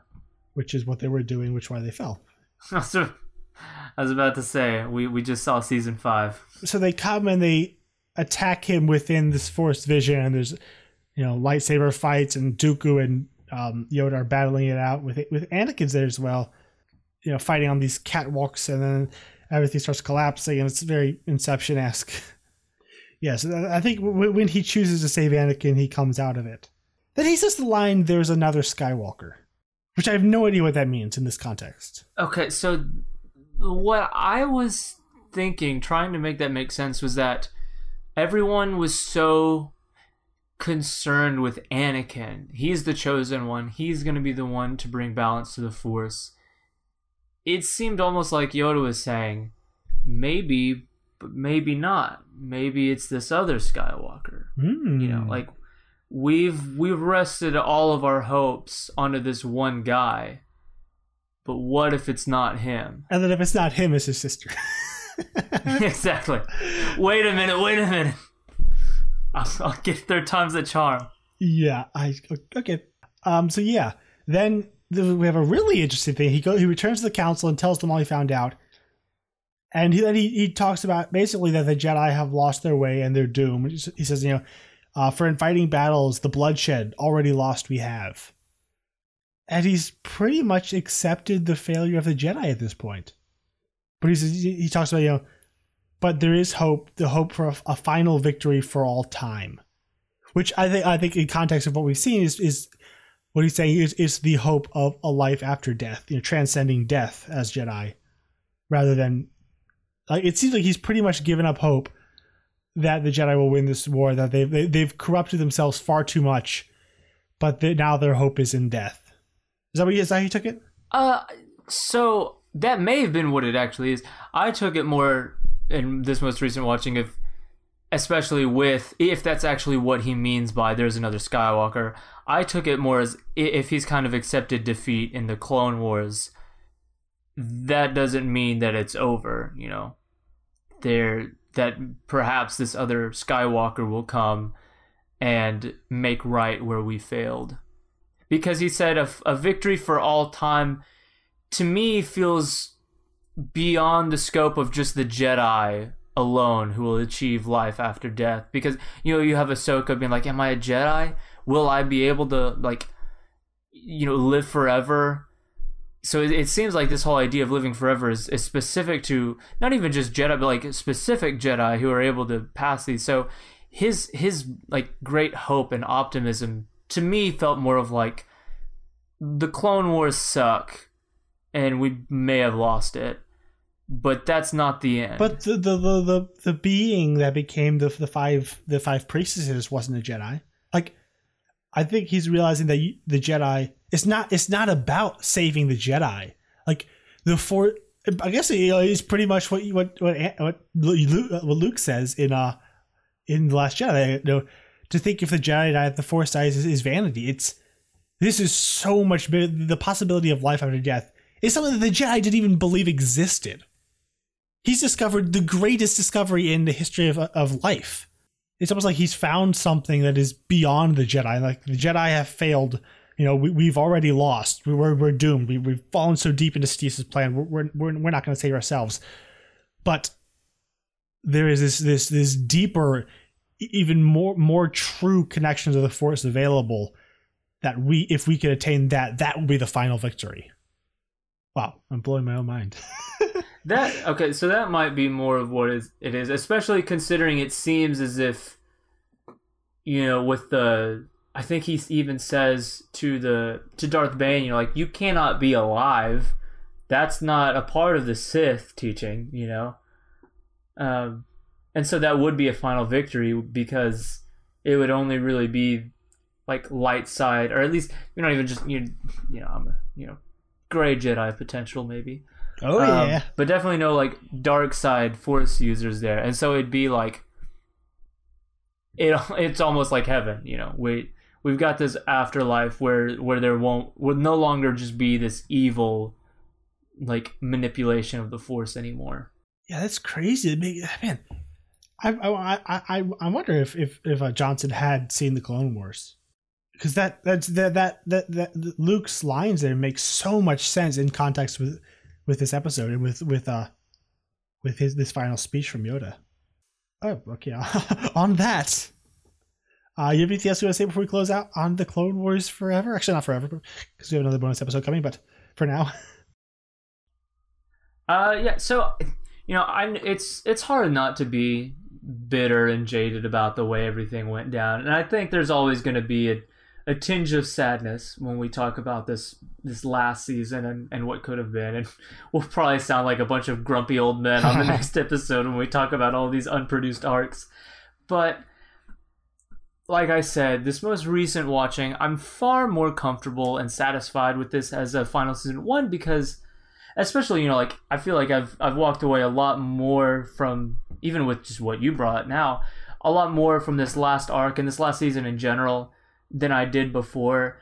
which is what they were doing, which why they fell. *laughs* I was about to say we, we just saw season five. So they come and they attack him within this forced vision, and there's you know lightsaber fights, and Dooku and um, Yoda are battling it out with with Anakin's there as well. You know, fighting on these catwalks, and then everything starts collapsing, and it's very Inception esque. *laughs* yes, I think w- when he chooses to save Anakin, he comes out of it. Then he says the line, "There's another Skywalker," which I have no idea what that means in this context. Okay, so what I was thinking, trying to make that make sense, was that everyone was so concerned with Anakin. He's the chosen one. He's going to be the one to bring balance to the Force. It seemed almost like Yoda was saying, maybe, but maybe not. Maybe it's this other Skywalker. Hmm. you know like we've we've rested all of our hopes onto this one guy but what if it's not him and then if it's not him, it's his sister. *laughs* *laughs* exactly wait a minute wait a minute I'll, I'll get third time's the charm Yeah, I okay. Um, so yeah, then we have a really interesting thing. He he returns to the council and tells them all he found out, and he, then he he talks about basically that the Jedi have lost their way and they're doomed. He says, you know, uh, for in fighting battles, the bloodshed already lost we have, and he's pretty much accepted the failure of the Jedi at this point. But he's he talks about you know, but there is hope, the hope for a, a final victory for all time which I think I think in context of what we've seen is is what he's saying is is the hope of a life after death, you know, transcending death as Jedi, rather than like it seems like he's pretty much given up hope that the Jedi will win this war. That they've they, they've corrupted themselves far too much, but they, now their hope is in death. Is that what you, is that you took it? uh so that may have been what it actually is i took it more in this most recent watching of especially with if that's actually what he means by there's another Skywalker. I took it more as if he's kind of accepted defeat in the Clone Wars. That doesn't mean that it's over, you know. There that perhaps this other Skywalker will come and make right where we failed. Because he said a, a victory for all time to me feels beyond the scope of just the Jedi alone who will achieve life after death. Because you know you have Ahsoka being like, "Am I a Jedi? Will I be able to like, you know, live forever?" So it, it seems like this whole idea of living forever is, is specific to not even just Jedi, but like specific Jedi who are able to pass these. So his his like great hope and optimism to me felt more of like the Clone Wars suck and we may have lost it, but that's not the end. But the the the the, the being that became the the five the five priestesses wasn't a Jedi. I think he's realizing that you- the Jedi it's not it's not about saving the Jedi. Like the four I guess you know, it's pretty much what what what what Luke, what Luke says in uh in the Last Jedi. You know, to think if the Jedi die, the Force dies is, is vanity. It's this is so much bigger. The possibility of life after death is something that the Jedi didn't even believe existed. He's discovered the greatest discovery in the history of of life. It's almost like he's found something that is beyond the Jedi. Like the Jedi have failed you know, we, we've already lost. We're, we're doomed. We, we've fallen so deep into Sidious's plan. We're, we're, we're not going to save ourselves. But there is this this this deeper, even more more true connection to the Force available. That we, if we could attain that, that would be the final victory. Wow, I'm blowing my own mind. *laughs* that okay, so that might be more of what is it is, especially considering it seems as if you know with the I think he even says to the to Darth Bane, you know, like you cannot be alive. That's not a part of the Sith teaching, you know. Um, and so that would be a final victory because it would only really be like light side, or at least you're not even just you, you know, I'm a you know, gray Jedi potential maybe. Oh um, yeah, but definitely no like dark side Force users there, and so it'd be like it. *laughs* It's almost like heaven, you know. We we've got this afterlife where where there won't would no longer just be this evil like manipulation of the force anymore. Yeah, that's crazy. Man, I I I I wonder if if if uh, Johnson had seen the Clone Wars, because that that's that that that that Luke's lines there make so much sense in context with with this episode and with with uh with his this final speech from Yoda. Oh, okay. *laughs* On that, uh, you have anything else you want to say before we close out on the Clone Wars forever? Actually, not forever, because we have another bonus episode coming. But for now, *laughs* uh, yeah. So, you know, I'm it's it's hard not to be bitter and jaded about the way everything went down, and I think there's always going to be a, a tinge of sadness when we talk about this this last season and, and what could have been, and *laughs* we'll probably sound like a bunch of grumpy old men on the *laughs* next episode when we talk about all these unproduced arcs, but like I said, this most recent watching, I'm far more comfortable and satisfied with this as a final season one because, especially you know, like I feel like I've I've walked away a lot more from even with just what you brought now, a lot more from this last arc and this last season in general than I did before,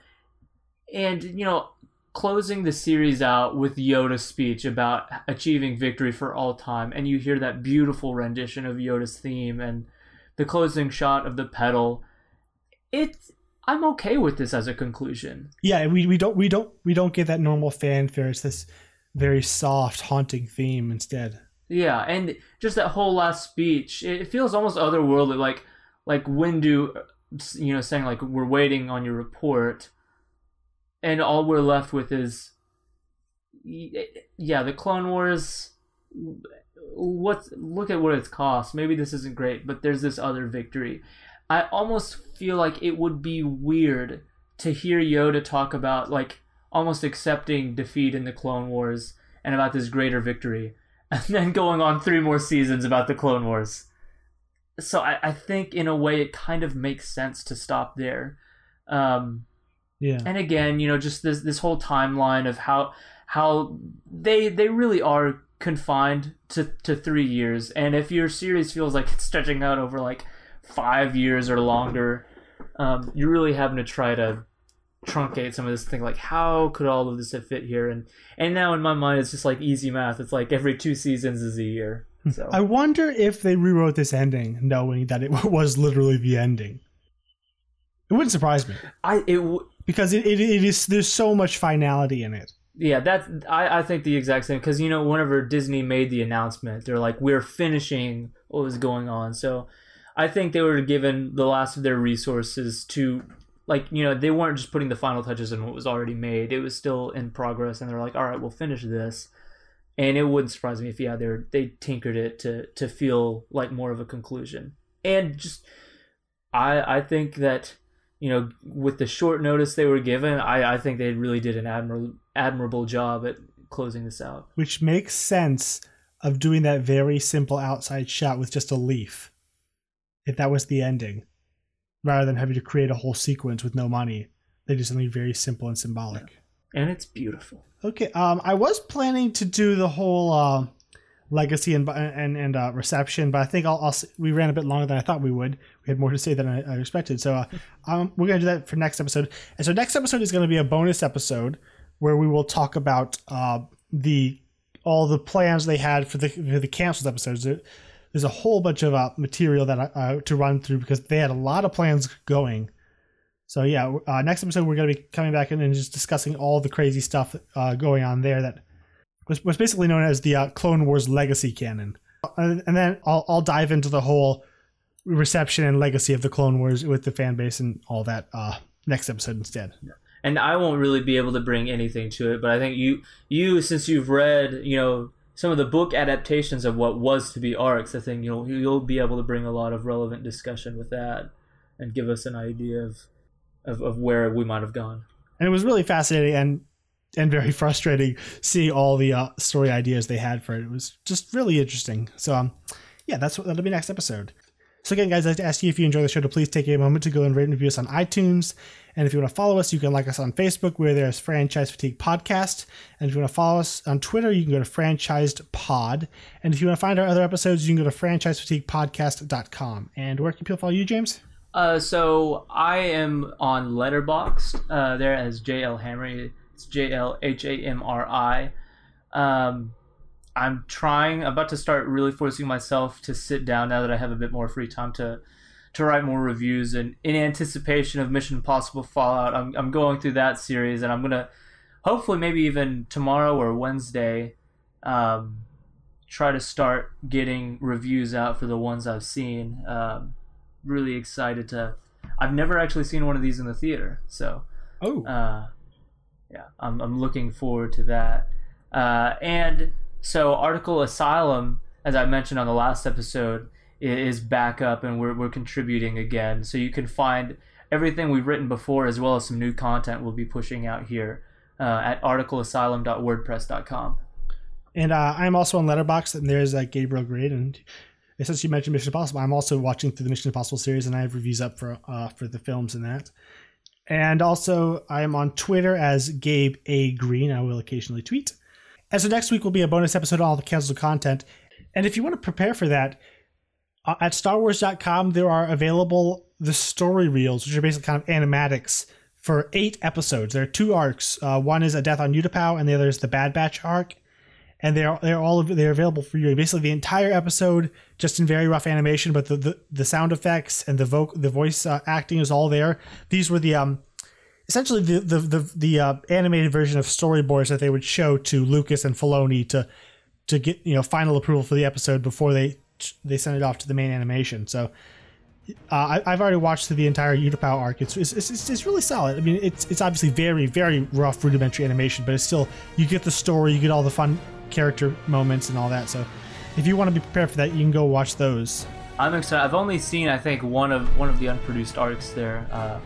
and you know, closing the series out with Yoda's speech about achieving victory for all time, and you hear that beautiful rendition of Yoda's theme and the closing shot of the pedal it's I'm okay with this as a conclusion. Yeah, we, we don't we don't we don't get that normal fanfare. It's this very soft, haunting theme instead. Yeah, and just that whole last speech, it feels almost otherworldly, like like Windu, you know, saying like we're waiting on your report, and all we're left with is, eh, yeah, the Clone Wars. What look at what it's cost. Maybe this isn't great, but there's this other victory, I almost feel like it would be weird to hear Yoda talk about like almost accepting defeat in the Clone Wars and about this greater victory, *laughs* and then going on three more seasons about the Clone Wars. So I, I think in a way it kind of makes sense to stop there. Um, yeah. And again, you know, just this this whole timeline of how how they they really are confined to to three years, and if your series feels like it's stretching out over like five years or longer, *laughs* um, you're really having to try to truncate some of this thing. Like, how could all of this have fit here? And and now in my mind, it's just like easy math. It's like every two seasons is a year. Hmm. So I wonder if they rewrote this ending knowing that it *laughs* was literally the ending. It wouldn't surprise me. I it w- because it, it, it is there's so much finality in it. Yeah, that's I, I think the exact same because you know whenever Disney made the announcement, they're like we're finishing what was going on. So I think they were given the last of their resources to like you know they weren't just putting the final touches on what was already made it was still in progress and they're like all right we'll finish this and it wouldn't surprise me if yeah they they tinkered it to to feel like more of a conclusion and just i i think that you know with the short notice they were given i i think they really did an admirable admirable job at closing this out which makes sense of doing that very simple outside shot with just a leaf if that was the ending, rather than having to create a whole sequence with no money. They did something very simple and symbolic. and it's beautiful. Okay. Um, I was planning to do the whole uh, legacy and and and uh, reception, but I think I'll, I'll we ran a bit longer than I thought we would. We had more to say than I, I expected, so uh, *laughs* um, we're gonna do that for next episode. And so next episode is gonna be a bonus episode where we will talk about uh, the all the plans they had for the for the canceled episodes. There's a whole bunch of uh, material that I, uh, to run through because they had a lot of plans going. So yeah, uh, next episode we're going to be coming back in and just discussing all the crazy stuff uh, going on there that was, was basically known as the uh, Clone Wars legacy canon. And, and then I'll, I'll dive into the whole reception and legacy of the Clone Wars with the fan base and all that uh, next episode instead. and I won't really be able to bring anything to it, but I think you you since you've read, you know, some of the book adaptations of what was to be arcs, I think you'll you'll be able to bring a lot of relevant discussion with that and give us an idea of of, of where we might have gone. And it was really fascinating and and very *laughs* frustrating seeing all the uh, story ideas they had for it. It was just really interesting. So um, yeah, that's what that'll be next episode. So again, guys, I'd like to ask you if you enjoy the show to please take a moment to go and rate and review us on iTunes. And if you want to follow us, you can like us on Facebook. We're there as Franchise Fatigue Podcast. And if you want to follow us on Twitter, you can go to Franchised Pod. And if you want to find our other episodes, you can go to franchisefatiguepodcast.com. And where can people follow you, James? Uh, so I am on Letterboxd uh, there as JL Hamri. It's J L H A M R I. Um, I'm trying. About to start really forcing myself to sit down now that I have a bit more free time to to write more reviews. And in anticipation of Mission Impossible Fallout, I'm I'm going through that series, and I'm gonna hopefully maybe even tomorrow or Wednesday. Um, try to start getting reviews out for the ones I've seen. Um, really excited to. I've never actually seen one of these in the theater, so Oh, uh, yeah, I'm, I'm looking forward to that. Uh, and so, Article Asylum, as I mentioned on the last episode, is back up and we're, we're contributing again. So, you can find everything we've written before as well as some new content we'll be pushing out here uh, at articleasylum.wordpress.com. And uh, I'm also on Letterboxd, and there's uh, Gabriel Grade. And since you mentioned Mission Impossible, I'm also watching through the Mission Impossible series, and I have reviews up for uh, for the films and that. And also, I am on Twitter as Gabe A Green. I will occasionally tweet. And so next week will be a bonus episode on all the canceled content. And if you want to prepare for that, uh, at StarWars.com there are available the story reels, which are basically kind of animatics for eight episodes. There are two arcs. Uh, one is a death on Utapau, and the other is the Bad Batch arc and they're they're all they're available for you. Basically, the entire episode, just in very rough animation, but the the, the sound effects and the voc the voice uh, acting is all there. These were the um essentially the the the, the uh, animated version of storyboards that they would show to Lucas and Filoni to to get you know final approval for the episode before they they send it off to the main animation. So. Uh, I, I've already watched the entire Utapau arc. It's, it's, it's, it's really solid. I mean, it's it's obviously very very rough rudimentary animation, but it's still you get the story, you get all the fun character moments and all that. So, if you want to be prepared for that, you can go watch those. I'm excited. I've only seen, I think, one of one of the unproduced arcs there, uh,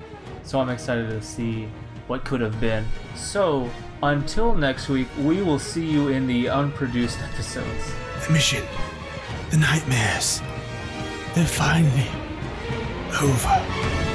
so I'm excited to see what could have been. So until next week, we will see you in the unproduced *laughs* episodes. The mission, the nightmares, they're finally over.